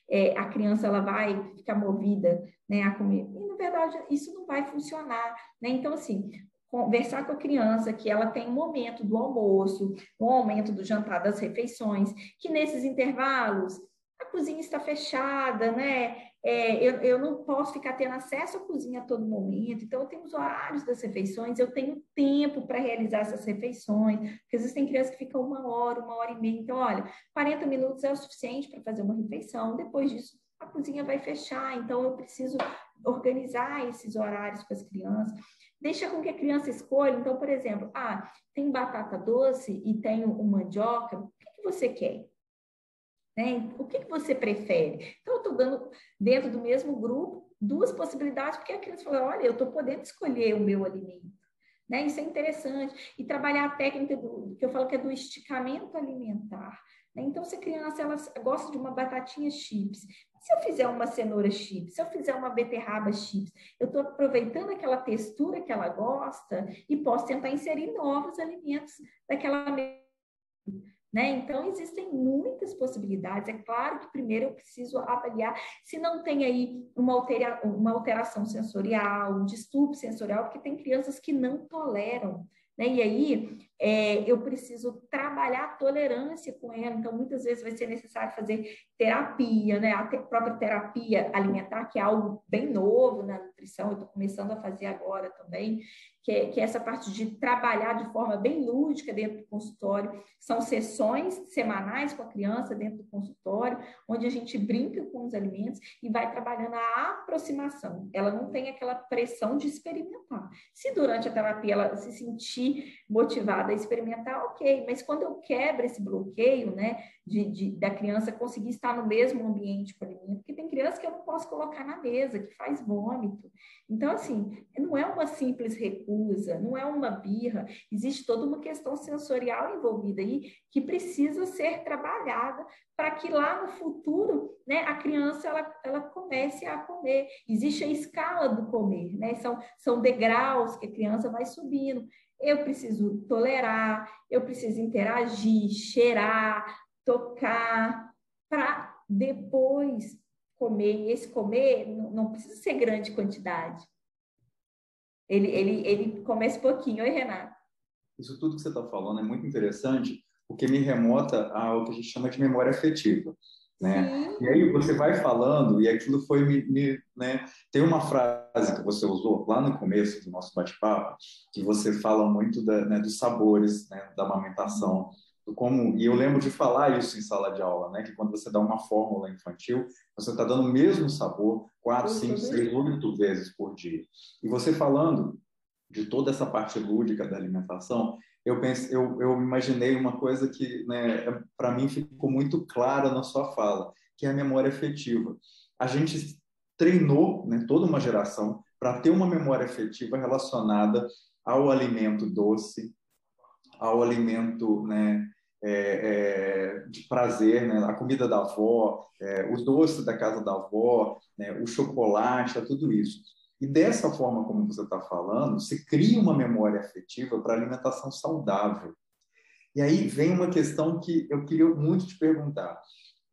S4: é, a criança ela vai ficar movida, né, a comer. E na verdade isso não vai funcionar, né? Então assim, conversar com a criança que ela tem um momento do almoço, um momento do jantar das refeições, que nesses intervalos a cozinha está fechada, né? É, eu, eu não posso ficar tendo acesso à cozinha a todo momento, então eu tenho os horários das refeições, eu tenho tempo para realizar essas refeições, porque às vezes tem crianças que ficam uma hora, uma hora e meia, então olha, 40 minutos é o suficiente para fazer uma refeição, depois disso a cozinha vai fechar, então eu preciso organizar esses horários para as crianças. Deixa com que a criança escolha, então, por exemplo, ah, tem batata doce e tem o mandioca, o que, que você quer? Né? O que, que você prefere? Então, eu estou dando, dentro do mesmo grupo, duas possibilidades, porque a criança fala: olha, eu estou podendo escolher o meu alimento. Né? Isso é interessante. E trabalhar a técnica do, que eu falo que é do esticamento alimentar. Né? Então, se a criança ela gosta de uma batatinha chips, se eu fizer uma cenoura chips, se eu fizer uma beterraba chips, eu estou aproveitando aquela textura que ela gosta e posso tentar inserir novos alimentos daquela né? Então, existem muitas possibilidades. É claro que primeiro eu preciso avaliar se não tem aí uma, altera uma alteração sensorial, um distúrbio sensorial, porque tem crianças que não toleram né? E aí é, eu preciso trabalhar a tolerância com ela, então muitas vezes vai ser necessário fazer terapia, né? A te própria terapia alimentar, que é algo bem novo na nutrição, eu estou começando a fazer agora também, que é, que é essa parte de trabalhar de forma bem lúdica dentro do consultório. São sessões semanais com a criança dentro do consultório, onde a gente brinca com os alimentos e vai trabalhando a aproximação. Ela não tem aquela pressão de experimentar. Se durante a terapia ela se sentir motivada a experimentar, ok, mas quando eu quebro esse bloqueio, né, de, de da criança conseguir estar no mesmo ambiente com alimento, porque tem criança que eu não posso colocar na mesa, que faz vômito. Então, assim, não é uma simples recusa, não é uma birra, existe toda uma questão sensorial envolvida aí que precisa ser trabalhada para que lá no futuro, né, a criança ela, ela comece a comer. Existe a escala do comer, né? São, são degraus que a criança vai subindo. Eu preciso tolerar, eu preciso interagir, cheirar, tocar, para depois comer, e esse comer não, precisa ser grande quantidade. Ele, ele, ele começa pouquinho. Oi, Renato.
S3: isso tudo que você está falando é muito interessante, porque me remota ao que a gente chama de memória afetiva. Né? E aí você vai falando e aquilo foi me, me né? tem uma frase que você usou lá no começo do nosso bate-papo que você fala muito da, né, dos sabores né, da amamentação do como e eu lembro de falar isso em sala de aula né que quando você dá uma fórmula infantil você está dando o mesmo sabor quatro cinco seis oito vezes por dia e você falando de toda essa parte lúdica da alimentação eu pensei, eu, eu imaginei uma coisa que, né, é, para mim ficou muito clara na sua fala, que é a memória afetiva. A gente treinou, né, toda uma geração para ter uma memória afetiva relacionada ao alimento doce, ao alimento, né, é, é, de prazer, né? a comida da avó, é, o doce da casa da avó, né? o chocolate, tudo isso. E dessa forma como você está falando, se cria uma memória afetiva para alimentação saudável. E aí vem uma questão que eu queria muito te perguntar.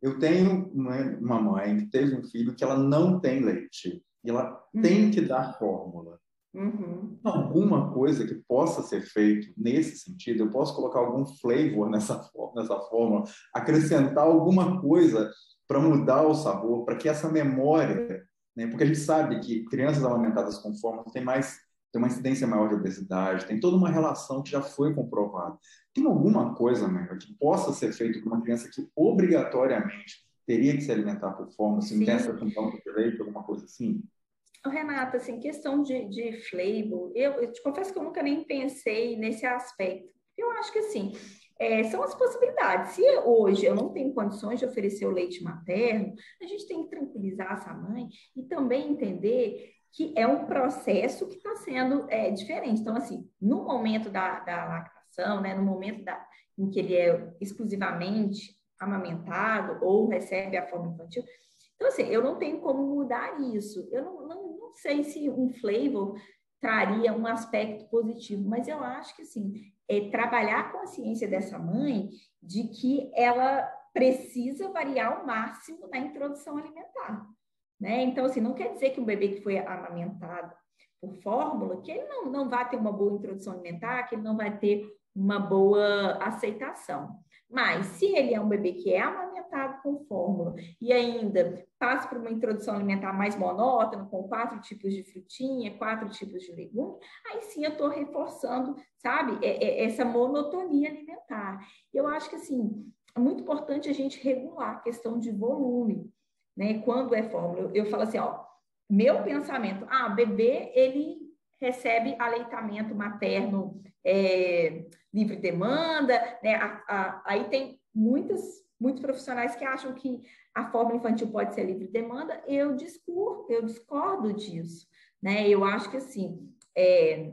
S3: Eu tenho uma mãe que teve um filho que ela não tem leite. E ela uhum. tem que dar fórmula. Uhum. Alguma coisa que possa ser feito nesse sentido, eu posso colocar algum flavor nessa, nessa fórmula, acrescentar alguma coisa para mudar o sabor, para que essa memória né? Porque a gente sabe que crianças amamentadas com fórmula têm mais tem uma incidência maior de obesidade, tem toda uma relação que já foi comprovada. Tem alguma coisa, melhor que possa ser feito com uma criança que obrigatoriamente teria que se alimentar por fórmula, se tem essa função de leite, alguma coisa assim?
S4: Renata, assim, questão de, de flavor, eu, eu te confesso que eu nunca nem pensei nesse aspecto. Eu acho que, assim, é, são as possibilidades. Se hoje eu não tenho condições de oferecer o leite materno, a gente tem que tranquilizar essa mãe e também entender que é um processo que está sendo é, diferente. Então, assim, no momento da, da lactação, né, no momento da, em que ele é exclusivamente amamentado ou recebe a forma infantil, então, assim, eu não tenho como mudar isso. Eu não, não, não sei se um flavor traria um aspecto positivo, mas eu acho que, assim, é, trabalhar a consciência dessa mãe de que ela precisa variar ao máximo na introdução alimentar. Né? Então, assim, não quer dizer que um bebê que foi amamentado por fórmula, que ele não, não vai ter uma boa introdução alimentar, que ele não vai ter uma boa aceitação. Mas se ele é um bebê que é amamentado com fórmula e ainda passa por uma introdução alimentar mais monótona, com quatro tipos de frutinha, quatro tipos de legume, aí sim eu estou reforçando, sabe, é, é, essa monotonia alimentar. Eu acho que assim é muito importante a gente regular a questão de volume, né? Quando é fórmula, eu, eu falo assim, ó, meu pensamento, ah, bebê ele recebe aleitamento materno é, livre demanda, né? A, a, aí tem muitas, muitos profissionais que acham que a fórmula infantil pode ser livre demanda. Eu discordo, eu discordo disso, né? Eu acho que assim, é,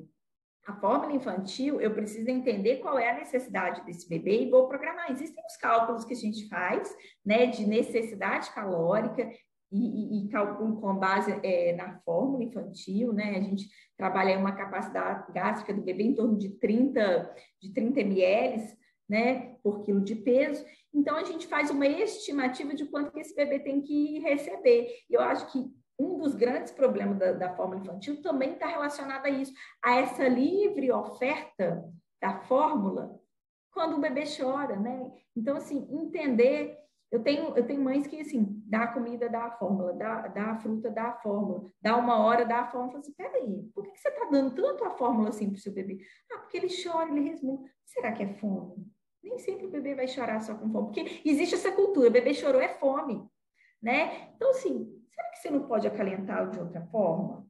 S4: a fórmula infantil, eu preciso entender qual é a necessidade desse bebê e vou programar. Existem os cálculos que a gente faz, né, de necessidade calórica, e, e, e cálculo com base é, na fórmula infantil, né? A gente trabalha uma capacidade gástrica do bebê em torno de 30, de 30 ml, né, por quilo de peso. Então, a gente faz uma estimativa de quanto que esse bebê tem que receber. Eu acho que um dos grandes problemas da, da fórmula infantil também está relacionado a isso, a essa livre oferta da fórmula quando o bebê chora, né? Então, assim, entender eu tenho, eu tenho mães que, assim, dá a comida, dá a fórmula, dá, dá a fruta, dá a fórmula, dá uma hora, dá a fórmula. Fala assim, peraí, por que, que você está dando tanto a fórmula assim para o seu bebê? Ah, porque ele chora, ele resmunga. Será que é fome? Sempre o bebê vai chorar só com fome, porque existe essa cultura, bebê chorou é fome, né? Então, assim, será que você não pode acalentá-lo de outra forma?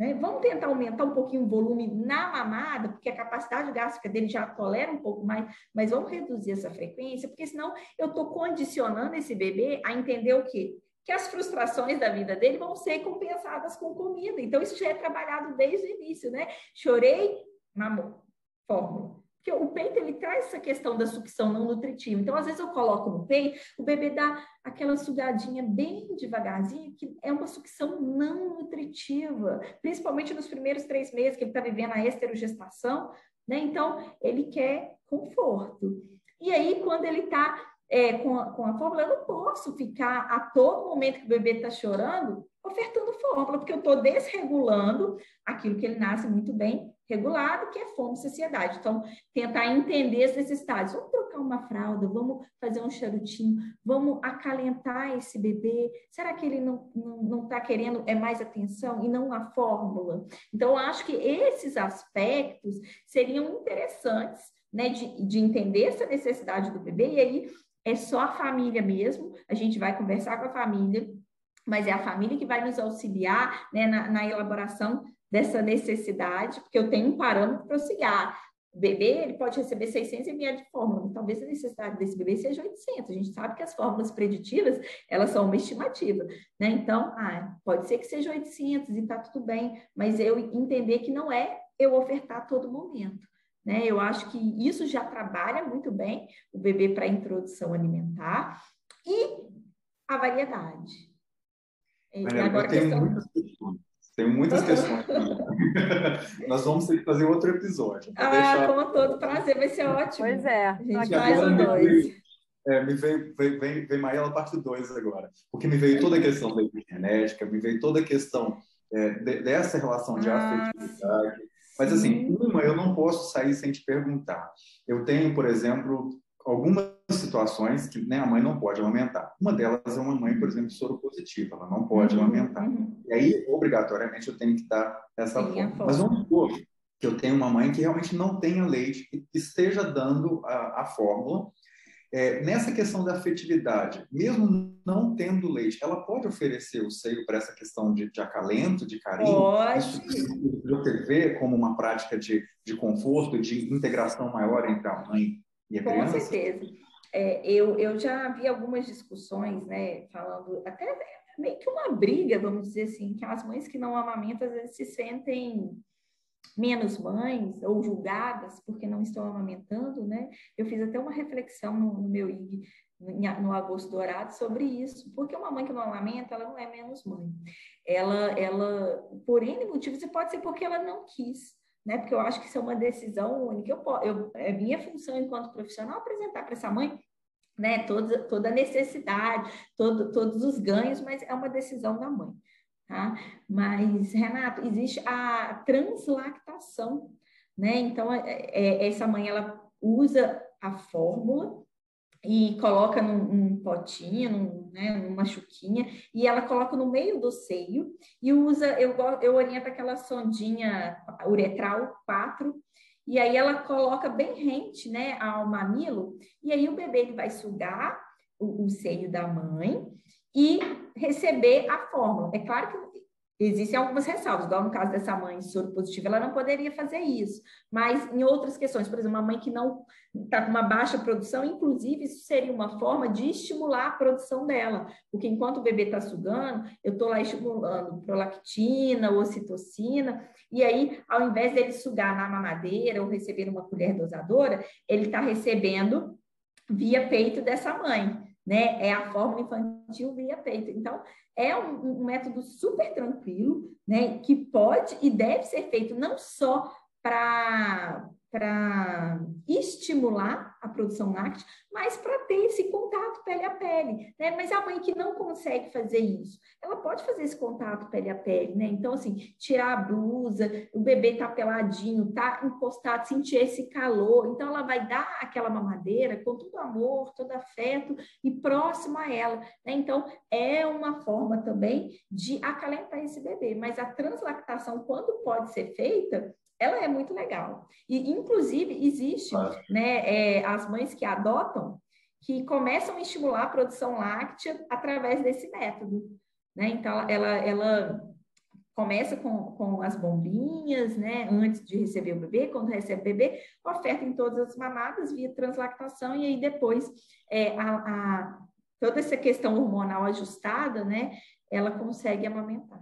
S4: Né? Vamos tentar aumentar um pouquinho o volume na mamada, porque a capacidade gástrica dele já tolera um pouco mais, mas vamos reduzir essa frequência, porque senão eu estou condicionando esse bebê a entender o quê? Que as frustrações da vida dele vão ser compensadas com comida. Então, isso já é trabalhado desde o início, né? Chorei, mamou, fórmula. Porque o peito ele traz essa questão da sucção não nutritiva. Então, às vezes eu coloco no peito, o bebê dá aquela sugadinha bem devagarzinho, que é uma sucção não nutritiva, principalmente nos primeiros três meses que ele está vivendo a esterogestação, né? Então, ele quer conforto. E aí, quando ele está é, com, com a fórmula, eu não posso ficar a todo momento que o bebê está chorando ofertando fórmula, porque eu estou desregulando aquilo que ele nasce muito bem regulado, que é fome e saciedade. Então, tentar entender as necessidades. Vamos trocar uma fralda, vamos fazer um charutinho, vamos acalentar esse bebê. Será que ele não está não, não tá querendo é mais atenção e não a fórmula? Então, acho que esses aspectos seriam interessantes né, de, de entender essa necessidade do bebê, e aí é só a família mesmo, a gente vai conversar com a família, mas é a família que vai nos auxiliar né, na, na elaboração dessa necessidade, porque eu tenho um parâmetro para auxiliar. O bebê ele pode receber 600 ml de fórmula, talvez a necessidade desse bebê seja 800. A gente sabe que as fórmulas preditivas, elas são uma estimativa, né? Então, ah, pode ser que seja 800 e tá tudo bem, mas eu entender que não é eu ofertar a todo momento. Né? Eu acho que isso já trabalha muito bem o bebê para introdução alimentar e a variedade.
S3: Maria, agora eu tenho questão... muitas questões. Tenho muitas questões. Nós vamos ter que fazer outro episódio.
S4: Ah, deixar... com todo prazer, vai ser ótimo.
S2: Pois é,
S4: a gente faz o dois.
S3: É, me veio, veio, veio, veio Maela parte 2 agora, porque me veio toda a questão da genética, me veio toda a questão é, de, dessa relação de ah, afetividade, mas, assim, uma eu não posso sair sem te perguntar. Eu tenho, por exemplo, algumas situações que né, a mãe não pode amamentar. Uma delas é uma mãe, por exemplo, soro positiva, ela não pode uhum, amamentar. Uhum. E aí, obrigatoriamente, eu tenho que dar essa Sim, forma. Mas vamos supor que eu tenho uma mãe que realmente não tenha leite e esteja dando a, a fórmula é, nessa questão da afetividade, mesmo não tendo leite, ela pode oferecer o seio para essa questão de, de, acalento, de carinho?
S4: Pode.
S3: Você vê como uma prática de, de conforto, de integração maior entre a mãe e a
S4: Com
S3: criança?
S4: Com certeza. É, eu, eu já vi algumas discussões, né, falando até meio que uma briga, vamos dizer assim, que as mães que não amamentam às vezes se sentem menos mães ou julgadas porque não estão amamentando, né? Eu fiz até uma reflexão no, no meu IG no agosto dourado sobre isso, porque uma mãe que não amamenta, ela não é menos mãe. Ela, ela, por N motivos, e pode ser porque ela não quis, né? Porque eu acho que isso é uma decisão única. Eu, eu, é minha função enquanto profissional apresentar para essa mãe né, toda, toda a necessidade, todo, todos os ganhos, mas é uma decisão da mãe. Tá? Mas, Renato, existe a translactação, né? Então, é, é, essa mãe, ela usa a fórmula e coloca num, num potinho, num, né, numa chuquinha, e ela coloca no meio do seio e usa, eu, eu oriento aquela sondinha uretral 4, e aí ela coloca bem rente, né, ao mamilo, e aí o bebê ele vai sugar o, o seio da mãe, e receber a fórmula. É claro que Existem algumas ressalvas, igual no caso dessa mãe soro positiva, ela não poderia fazer isso. Mas em outras questões, por exemplo, uma mãe que não está com uma baixa produção, inclusive isso seria uma forma de estimular a produção dela. Porque enquanto o bebê está sugando, eu estou lá estimulando prolactina, ocitocina, e aí, ao invés dele sugar na mamadeira ou receber uma colher dosadora, ele está recebendo via peito dessa mãe né? É a fórmula infantil via peito. Então, é um, um método super tranquilo, né? Que pode e deve ser feito não só para para estimular a produção láctea, mas para ter esse contato pele a pele, né? Mas a mãe que não consegue fazer isso, ela pode fazer esse contato pele a pele, né? Então, assim, tirar a blusa, o bebê tá peladinho, tá encostado, sentir esse calor, então ela vai dar aquela mamadeira com todo amor, todo afeto e próximo a ela, né? Então, é uma forma também de acalentar esse bebê, mas a translactação, quando pode ser feita, ela é muito legal. E, inclusive, existe né, é, as mães que adotam que começam a estimular a produção láctea através desse método. Né? Então, ela, ela começa com, com as bombinhas, né, antes de receber o bebê, quando recebe o bebê, oferta em todas as mamadas via translactação, e aí depois é, a, a, toda essa questão hormonal ajustada, né, ela consegue amamentar.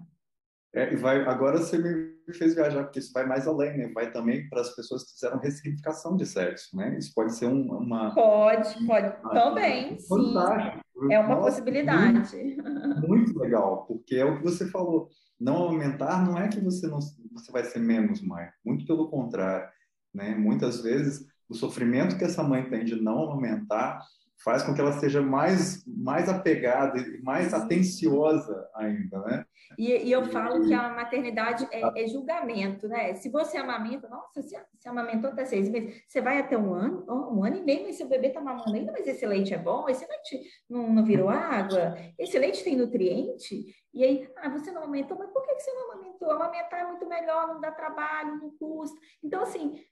S3: É, e vai, agora você me fez viajar, porque isso vai mais além, né? Vai também para as pessoas que fizeram ressignificação de sexo, né? Isso pode ser um, uma...
S4: Pode, pode. Ah, também, fantástico. sim. É uma Nossa, possibilidade.
S3: Muito, muito, legal, porque é o que você falou. Não aumentar não é que você, não, você vai ser menos mãe. Muito pelo contrário, né? Muitas vezes, o sofrimento que essa mãe tem de não aumentar faz com que ela seja mais, mais apegada e mais atenciosa ainda, né?
S4: E, e eu falo que a maternidade é, é, julgamento, né? Se você amamenta, nossa, se, se amamentou até seis meses, você vai até um ano, um ano e meio, mas seu bebê está mamando ainda, mas esse leite é bom, esse leite não, não virou água, esse leite tem nutriente, e aí, ah, você não amamentou, mas por que você não amamentou? Amamentar é muito melhor, não dá trabalho, não custa. Então, assim,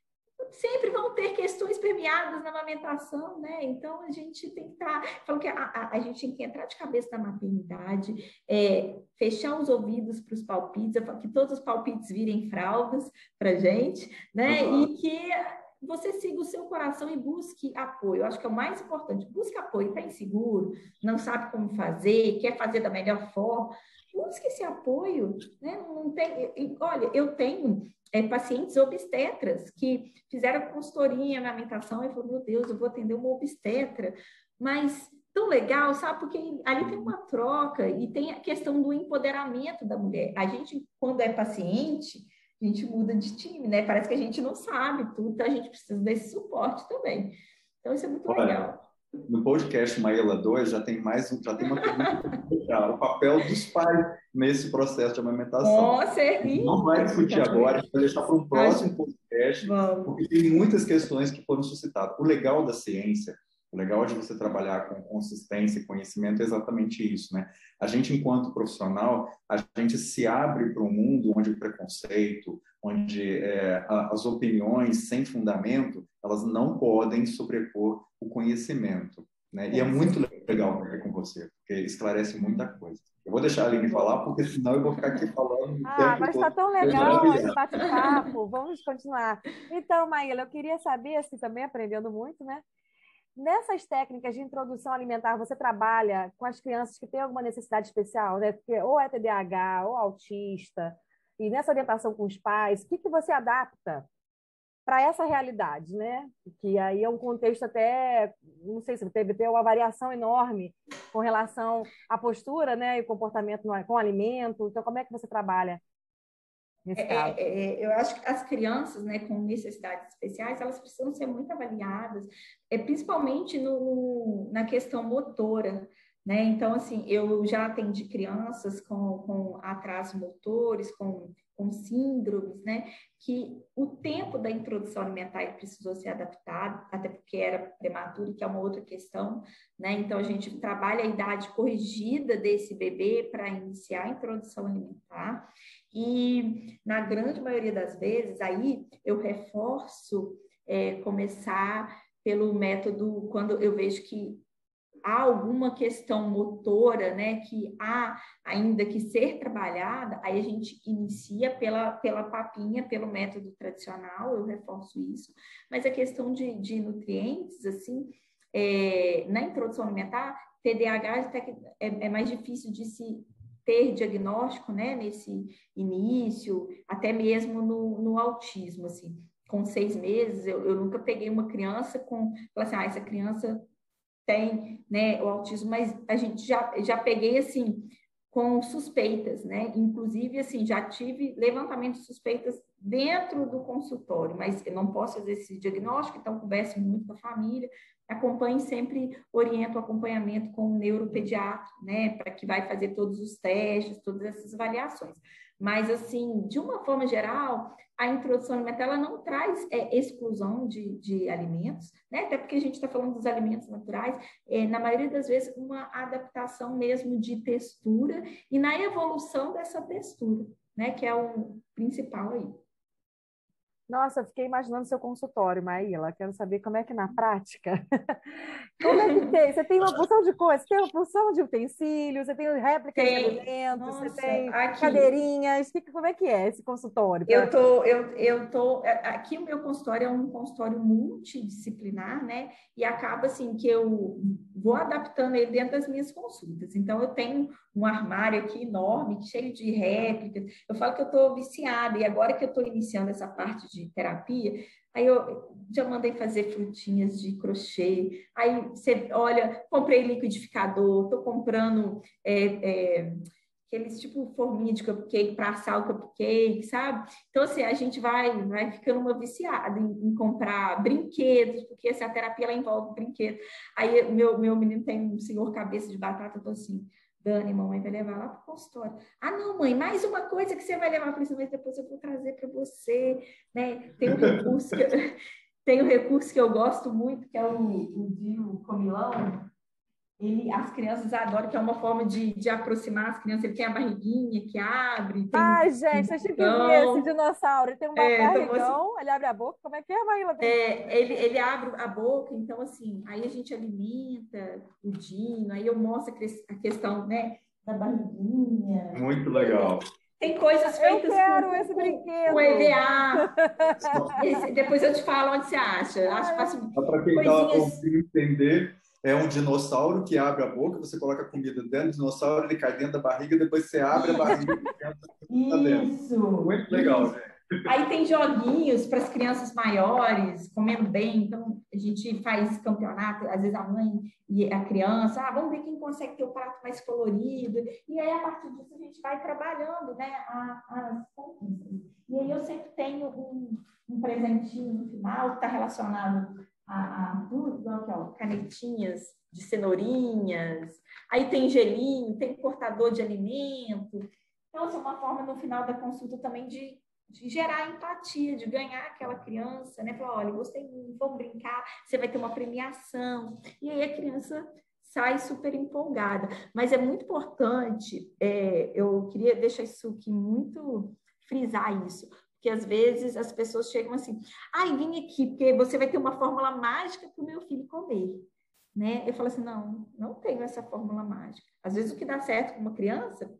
S4: sempre vão ter questões permeadas na amamentação, né? Então a gente tem que estar. Tá, falo que a, a, a, gente tem que entrar de cabeça na maternidade, é, fechar os ouvidos para os palpites, que todos os palpites virem fraldas para gente, né? Uhum. E que você siga o seu coração e busque apoio. Eu acho que é o mais importante. Busque apoio, está inseguro, não sabe como fazer, quer fazer da melhor forma. Busque esse apoio. Né? Não tem, olha, eu tenho é, pacientes obstetras que fizeram consultoria na amamentação e falaram, meu Deus, eu vou atender uma obstetra, mas tão legal, sabe? Porque ali tem uma troca e tem a questão do empoderamento da mulher. A gente, quando é paciente, a gente muda de time, né? Parece que a gente não sabe tudo, então a gente precisa desse suporte também. Então, isso é muito Olha, legal.
S3: No podcast Maela 2 já tem mais já tem uma pergunta o papel dos pais nesse processo de amamentação.
S4: Nossa, é
S3: Não vai discutir agora, a gente vai deixar para um próximo podcast, Vamos. porque tem muitas questões que foram suscitadas. O legal da ciência o legal de você trabalhar com consistência e conhecimento é exatamente isso, né? A gente, enquanto profissional, a gente se abre para um mundo onde o preconceito, onde é, as opiniões sem fundamento, elas não podem sobrepor o conhecimento, né? E é muito legal ver com você, porque esclarece muita coisa. Eu vou deixar a Aline falar, porque senão eu vou ficar aqui falando.
S2: Ah, mas está tão legal esse bate-papo. Vamos continuar. Então, Maíla, eu queria saber, assim, também aprendendo muito, né? Nessas técnicas de introdução alimentar, você trabalha com as crianças que têm alguma necessidade especial, né? Porque ou é TDAH ou autista, e nessa orientação com os pais, o que, que você adapta para essa realidade, né? Que aí é um contexto até, não sei se teve ter uma variação enorme com relação à postura, né, e comportamento com o alimento. Então, como é que você trabalha nesse é, caso?
S4: É, é, eu acho que as crianças, né, com necessidades especiais, elas precisam ser muito avaliadas, é, principalmente no, na questão motora. Né? Então, assim, eu já atendi crianças com, com atrasos motores, com, com síndromes, né? Que o tempo da introdução alimentar precisou ser adaptado, até porque era prematuro, que é uma outra questão, né? Então, a gente trabalha a idade corrigida desse bebê para iniciar a introdução alimentar. E na grande maioria das vezes, aí eu reforço é, começar pelo método quando eu vejo que há alguma questão motora, né, que há ainda que ser trabalhada, aí a gente inicia pela, pela papinha, pelo método tradicional, eu reforço isso, mas a questão de, de nutrientes, assim, é, na introdução alimentar, TDAH até que é, é mais difícil de se ter diagnóstico, né, nesse início, até mesmo no, no autismo, assim, com seis meses, eu, eu nunca peguei uma criança com, assim, ah, essa criança tem, né, o autismo, mas a gente já, já peguei, assim, com suspeitas, né, inclusive, assim, já tive levantamento de suspeitas dentro do consultório, mas eu não posso fazer esse diagnóstico, então converse muito com a família, acompanhe sempre, oriento o acompanhamento com o neuropediatra, né, para que vai fazer todos os testes, todas essas avaliações. Mas, assim, de uma forma geral, a introdução alimentar ela não traz é, exclusão de, de alimentos, né? até porque a gente está falando dos alimentos naturais, é, na maioria das vezes, uma adaptação mesmo de textura e na evolução dessa textura, né? que é o principal aí.
S2: Nossa, eu fiquei imaginando seu consultório, Maíla. Quero saber como é que na prática. como é que tem? Você tem uma porção de coisas, você tem uma porção de utensílios, você tem réplicas tem. de alimentos, Nossa, você tem aqui. cadeirinhas. Como é que é esse consultório?
S4: Eu tô, eu, eu tô. É, aqui o meu consultório é um consultório multidisciplinar, né? E acaba assim que eu vou adaptando ele dentro das minhas consultas. Então, eu tenho um armário aqui enorme, cheio de réplicas. Eu falo que eu estou viciada, e agora que eu estou iniciando essa parte de terapia, aí eu já mandei fazer frutinhas de crochê. Aí você olha, comprei liquidificador, estou comprando. É, é, aqueles tipo forminha de cupcake para assar o cupcake, sabe? Então, assim, a gente vai, vai ficando uma viciada em, em comprar brinquedos, porque essa terapia ela envolve brinquedos. Aí, meu, meu menino tem um senhor cabeça de batata, eu tô assim, Dani, mamãe vai levar lá para o consultório. Ah, não, mãe, mais uma coisa que você vai levar para isso, mas depois eu vou trazer para você, né? Tem um recurso que, tem um recurso que eu gosto muito, que é o, o Dio Comilão, ele, as crianças adoram, que é uma forma de, de aproximar as crianças. Ele tem a barriguinha que abre.
S2: Ai, gente, vocês têm que ver esse dinossauro. Ele tem um é, barrigão, então, assim, ele abre a boca. Como é que é, Maíla?
S4: É, ele, ele abre a boca, então, assim, aí a gente alimenta o Dino, aí eu mostro a questão, né, da barriguinha.
S3: Muito legal.
S4: Tem coisas feitas
S2: eu quero com, esse brinquedo.
S4: com EVA. esse, depois eu te falo onde você acha. Acho que faço
S3: Para quem está entender, é um dinossauro que abre a boca, você coloca a comida dentro do dinossauro, ele cai dentro da barriga, depois você abre a barriga e
S4: entra dentro. Isso.
S3: Muito legal, né?
S4: Aí tem joguinhos para as crianças maiores, comendo bem. Então, a gente faz campeonato, às vezes a mãe e a criança, ah, vamos ver quem consegue ter o prato mais colorido. E aí, a partir disso, a gente vai trabalhando né, as conquistas. E aí eu sempre tenho um, um presentinho no final que está relacionado a, a aqui, ó, canetinhas de cenourinhas, aí tem gelinho, tem cortador de alimento. Então, assim, é uma forma no final da consulta também de, de gerar empatia, de ganhar aquela criança, né? Falar, olha, gostei muito, vamos brincar, você vai ter uma premiação. E aí a criança sai super empolgada. Mas é muito importante, é, eu queria deixar isso aqui muito, frisar isso, que às vezes as pessoas chegam assim, ai, ah, vim aqui, porque você vai ter uma fórmula mágica para o meu filho comer. Né? Eu falo assim, não, não tenho essa fórmula mágica. Às vezes o que dá certo com uma criança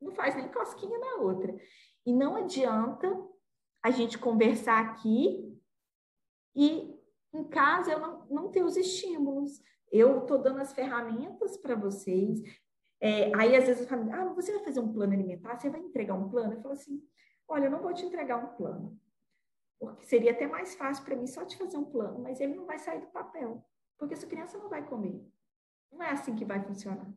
S4: não faz nem cosquinha na outra. E não adianta a gente conversar aqui e em casa eu não, não ter os estímulos. Eu estou dando as ferramentas para vocês. É, aí, às vezes, eu falo, ah, você vai fazer um plano alimentar? Você vai entregar um plano? Eu falo assim, Olha, eu não vou te entregar um plano, porque seria até mais fácil para mim só te fazer um plano, mas ele não vai sair do papel, porque essa criança não vai comer. Não é assim que vai funcionar.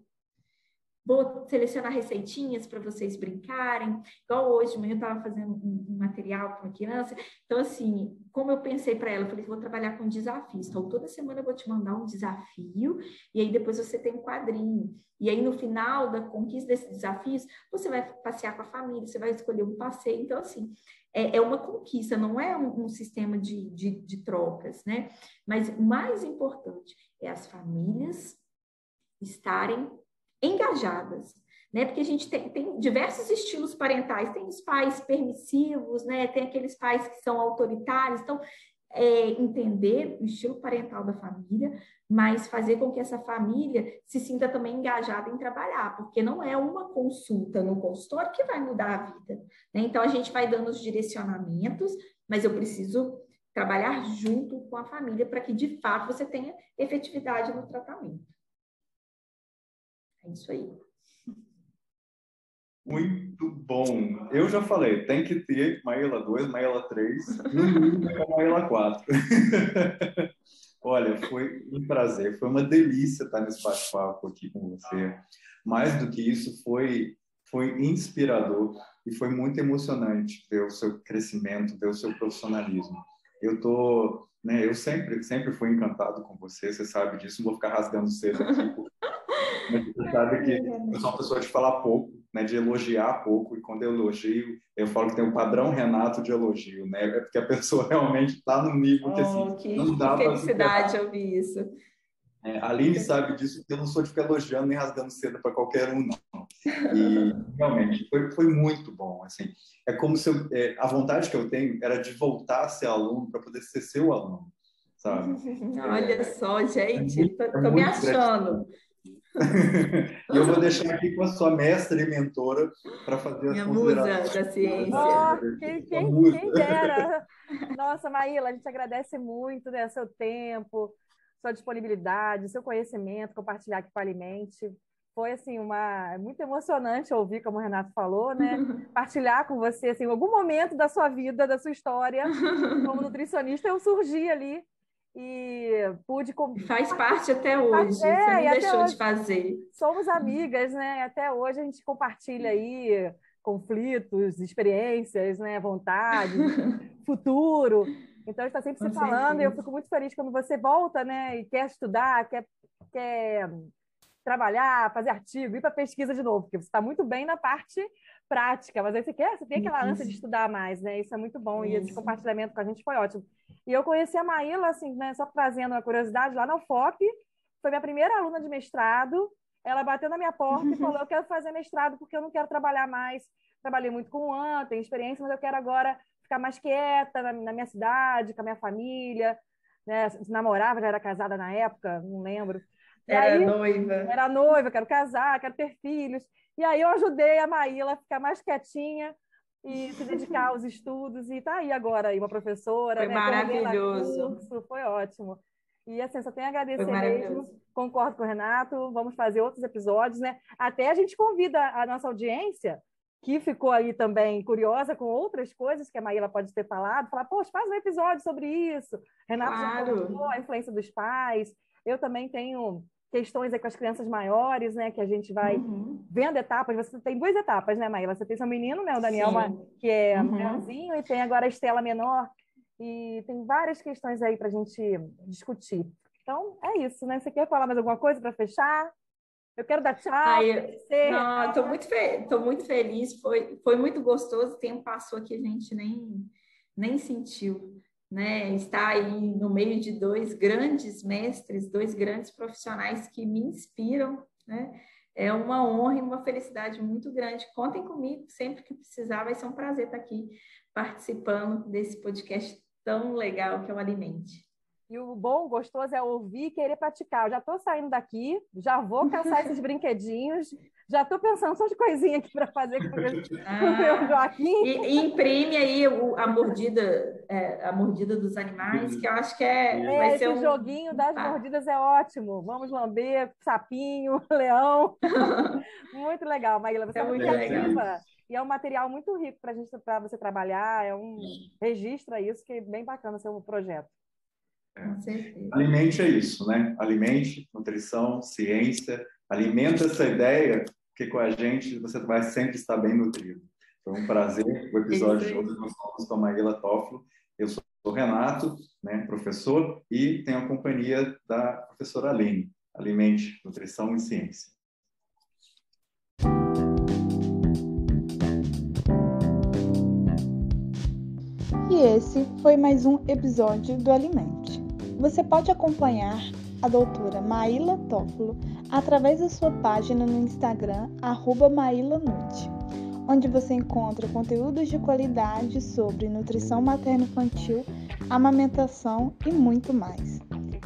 S4: Vou selecionar receitinhas para vocês brincarem. Igual hoje eu estava fazendo um, material para uma criança. Então, assim, como eu pensei para ela, eu falei, vou trabalhar com desafios. Então, toda semana eu vou te mandar um desafio, e aí depois você tem um quadrinho. E aí, no final da conquista desses desafios, você vai passear com a família, você vai escolher um passeio. Então, assim, é, é uma conquista, não é um, um sistema de, de, de trocas, né? Mas o mais importante é as famílias estarem engajadas, né? Porque a gente tem, tem, diversos estilos parentais, tem os pais permissivos, né? Tem aqueles pais que são autoritários, então é, entender o estilo parental da família, mas fazer com que essa família se sinta também engajada em trabalhar, porque não é uma consulta no consultório que vai mudar a vida. Né? Então a gente vai dando os direcionamentos, mas eu preciso trabalhar junto com a família para que de fato você tenha efetividade no tratamento. É isso aí.
S3: Muito bom. Eu já falei, tem que ter Maíla 2, Maíla 3, no mínimo Maíla 4. Olha, foi um prazer, foi uma delícia estar nesse bate-papo aqui com você. Mais do que isso, foi, foi inspirador e foi muito emocionante ver o seu crescimento, ver o seu profissionalismo. Eu tô, né, eu sempre, sempre fui encantado com você, você sabe disso, não vou ficar rasgando cedo aqui, você sabe que eu sou uma pessoa de falar pouco, né, de elogiar pouco, e quando eu elogio, eu falo que tem um padrão Renato de elogio, né? É porque a pessoa realmente está no nível que, assim,
S4: oh, que não dá para felicidade ouvir isso.
S3: É, a Aline sabe disso, eu não sou de ficar elogiando nem rasgando cedo para qualquer um, não. E realmente foi, foi muito bom. Assim, é como se eu, é, a vontade que eu tenho era de voltar a ser aluno para poder ser seu aluno, sabe?
S4: Olha é, só, gente, estou é me achando.
S3: E eu vou deixar aqui com a sua mestra e mentora para fazer
S4: Minha as musa da ciência.
S2: Oh, quem, quem, quem dera. Nossa, Maíla, a gente agradece muito né, seu tempo, sua disponibilidade, seu conhecimento, compartilhar aqui com a Alimente. Foi assim uma muito emocionante ouvir, como o Renato falou, né? Partilhar com você assim, algum momento da sua vida, da sua história como nutricionista, eu surgi ali e pude.
S4: Faz parte até hoje, é, você não deixou hoje, de fazer.
S2: Somos amigas, né? Até hoje a gente compartilha aí conflitos, experiências, né? vontade, futuro. Então, a gente está sempre Com se falando certeza. e eu fico muito feliz quando você volta né? e quer estudar, quer, quer trabalhar, fazer artigo, ir para pesquisa de novo, porque você está muito bem na parte prática, mas aí você quer, você tem aquela ânsia de estudar mais, né? Isso é muito bom, e esse compartilhamento com a gente foi ótimo. E eu conheci a Maíla, assim, né, só trazendo uma curiosidade, lá na UFOP, foi minha primeira aluna de mestrado, ela bateu na minha porta e falou, eu quero fazer mestrado porque eu não quero trabalhar mais, trabalhei muito com o AN, tenho experiência, mas eu quero agora ficar mais quieta na, na minha cidade, com a minha família, né? namorava, já era casada na época, não lembro.
S4: Era aí, noiva.
S2: Era noiva, quero casar, quero ter filhos. E aí eu ajudei a Maíla a ficar mais quietinha e se dedicar aos estudos. E tá aí agora aí uma professora.
S4: Foi
S2: né,
S4: maravilhoso.
S2: Curso, foi ótimo. E assim, só tenho a agradecer mesmo. Concordo com o Renato. Vamos fazer outros episódios, né? Até a gente convida a nossa audiência, que ficou aí também curiosa com outras coisas que a Maíla pode ter falado, falar, poxa, faz um episódio sobre isso. Renato claro. já falou a influência dos pais. Eu também tenho questões aí com as crianças maiores, né? Que a gente vai uhum. vendo etapas. Você tem duas etapas, né, Maíla? Você tem seu menino, né? O Daniel, que é uhum. maiorzinho, e tem agora a Estela menor. E tem várias questões aí para a gente discutir. Então, é isso, né? Você quer falar mais alguma coisa para fechar? Eu quero dar tchau. Ai,
S4: eu, não, estou muito, fe muito feliz. Foi, foi muito gostoso. O tempo passou aqui, a gente nem, nem sentiu né, estar aí no meio de dois grandes mestres, dois grandes profissionais que me inspiram, né? É uma honra e uma felicidade muito grande. Contem comigo sempre que precisar, vai ser um prazer estar aqui participando desse podcast tão legal que é o Alimente.
S2: E o bom, gostoso é ouvir e querer praticar. Eu já estou saindo daqui, já vou caçar esses brinquedinhos, já estou pensando só de coisinha aqui para fazer com o meu, ah, Joaquim.
S4: E, e, imprime aí a mordida, é, a mordida dos animais, que eu acho que é,
S2: é
S4: vai
S2: ser
S4: um
S2: joguinho das ah. mordidas é ótimo. Vamos lamber sapinho, leão. muito legal, Maíla. Você é, é muito ativa. E é um material muito rico para gente para você trabalhar, é um registra isso que é bem bacana seu projeto.
S3: É. Alimente é isso, né? Alimente, nutrição, ciência, alimenta essa ideia que com a gente você vai sempre estar bem nutrido. Foi um prazer o episódio de hoje nós falamos com a Maíla Toffolo. Eu sou o Renato, né, professor, e tenho a companhia da professora Aline. Alimente, nutrição e ciência.
S1: E esse foi mais um episódio do Alimente. Você pode acompanhar a doutora Maíla Toffolo através da sua página no Instagram, MaílaNut, onde você encontra conteúdos de qualidade sobre nutrição materno-infantil, amamentação e muito mais.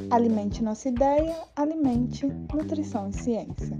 S1: Alimente nossa ideia, alimente nutrição e ciência.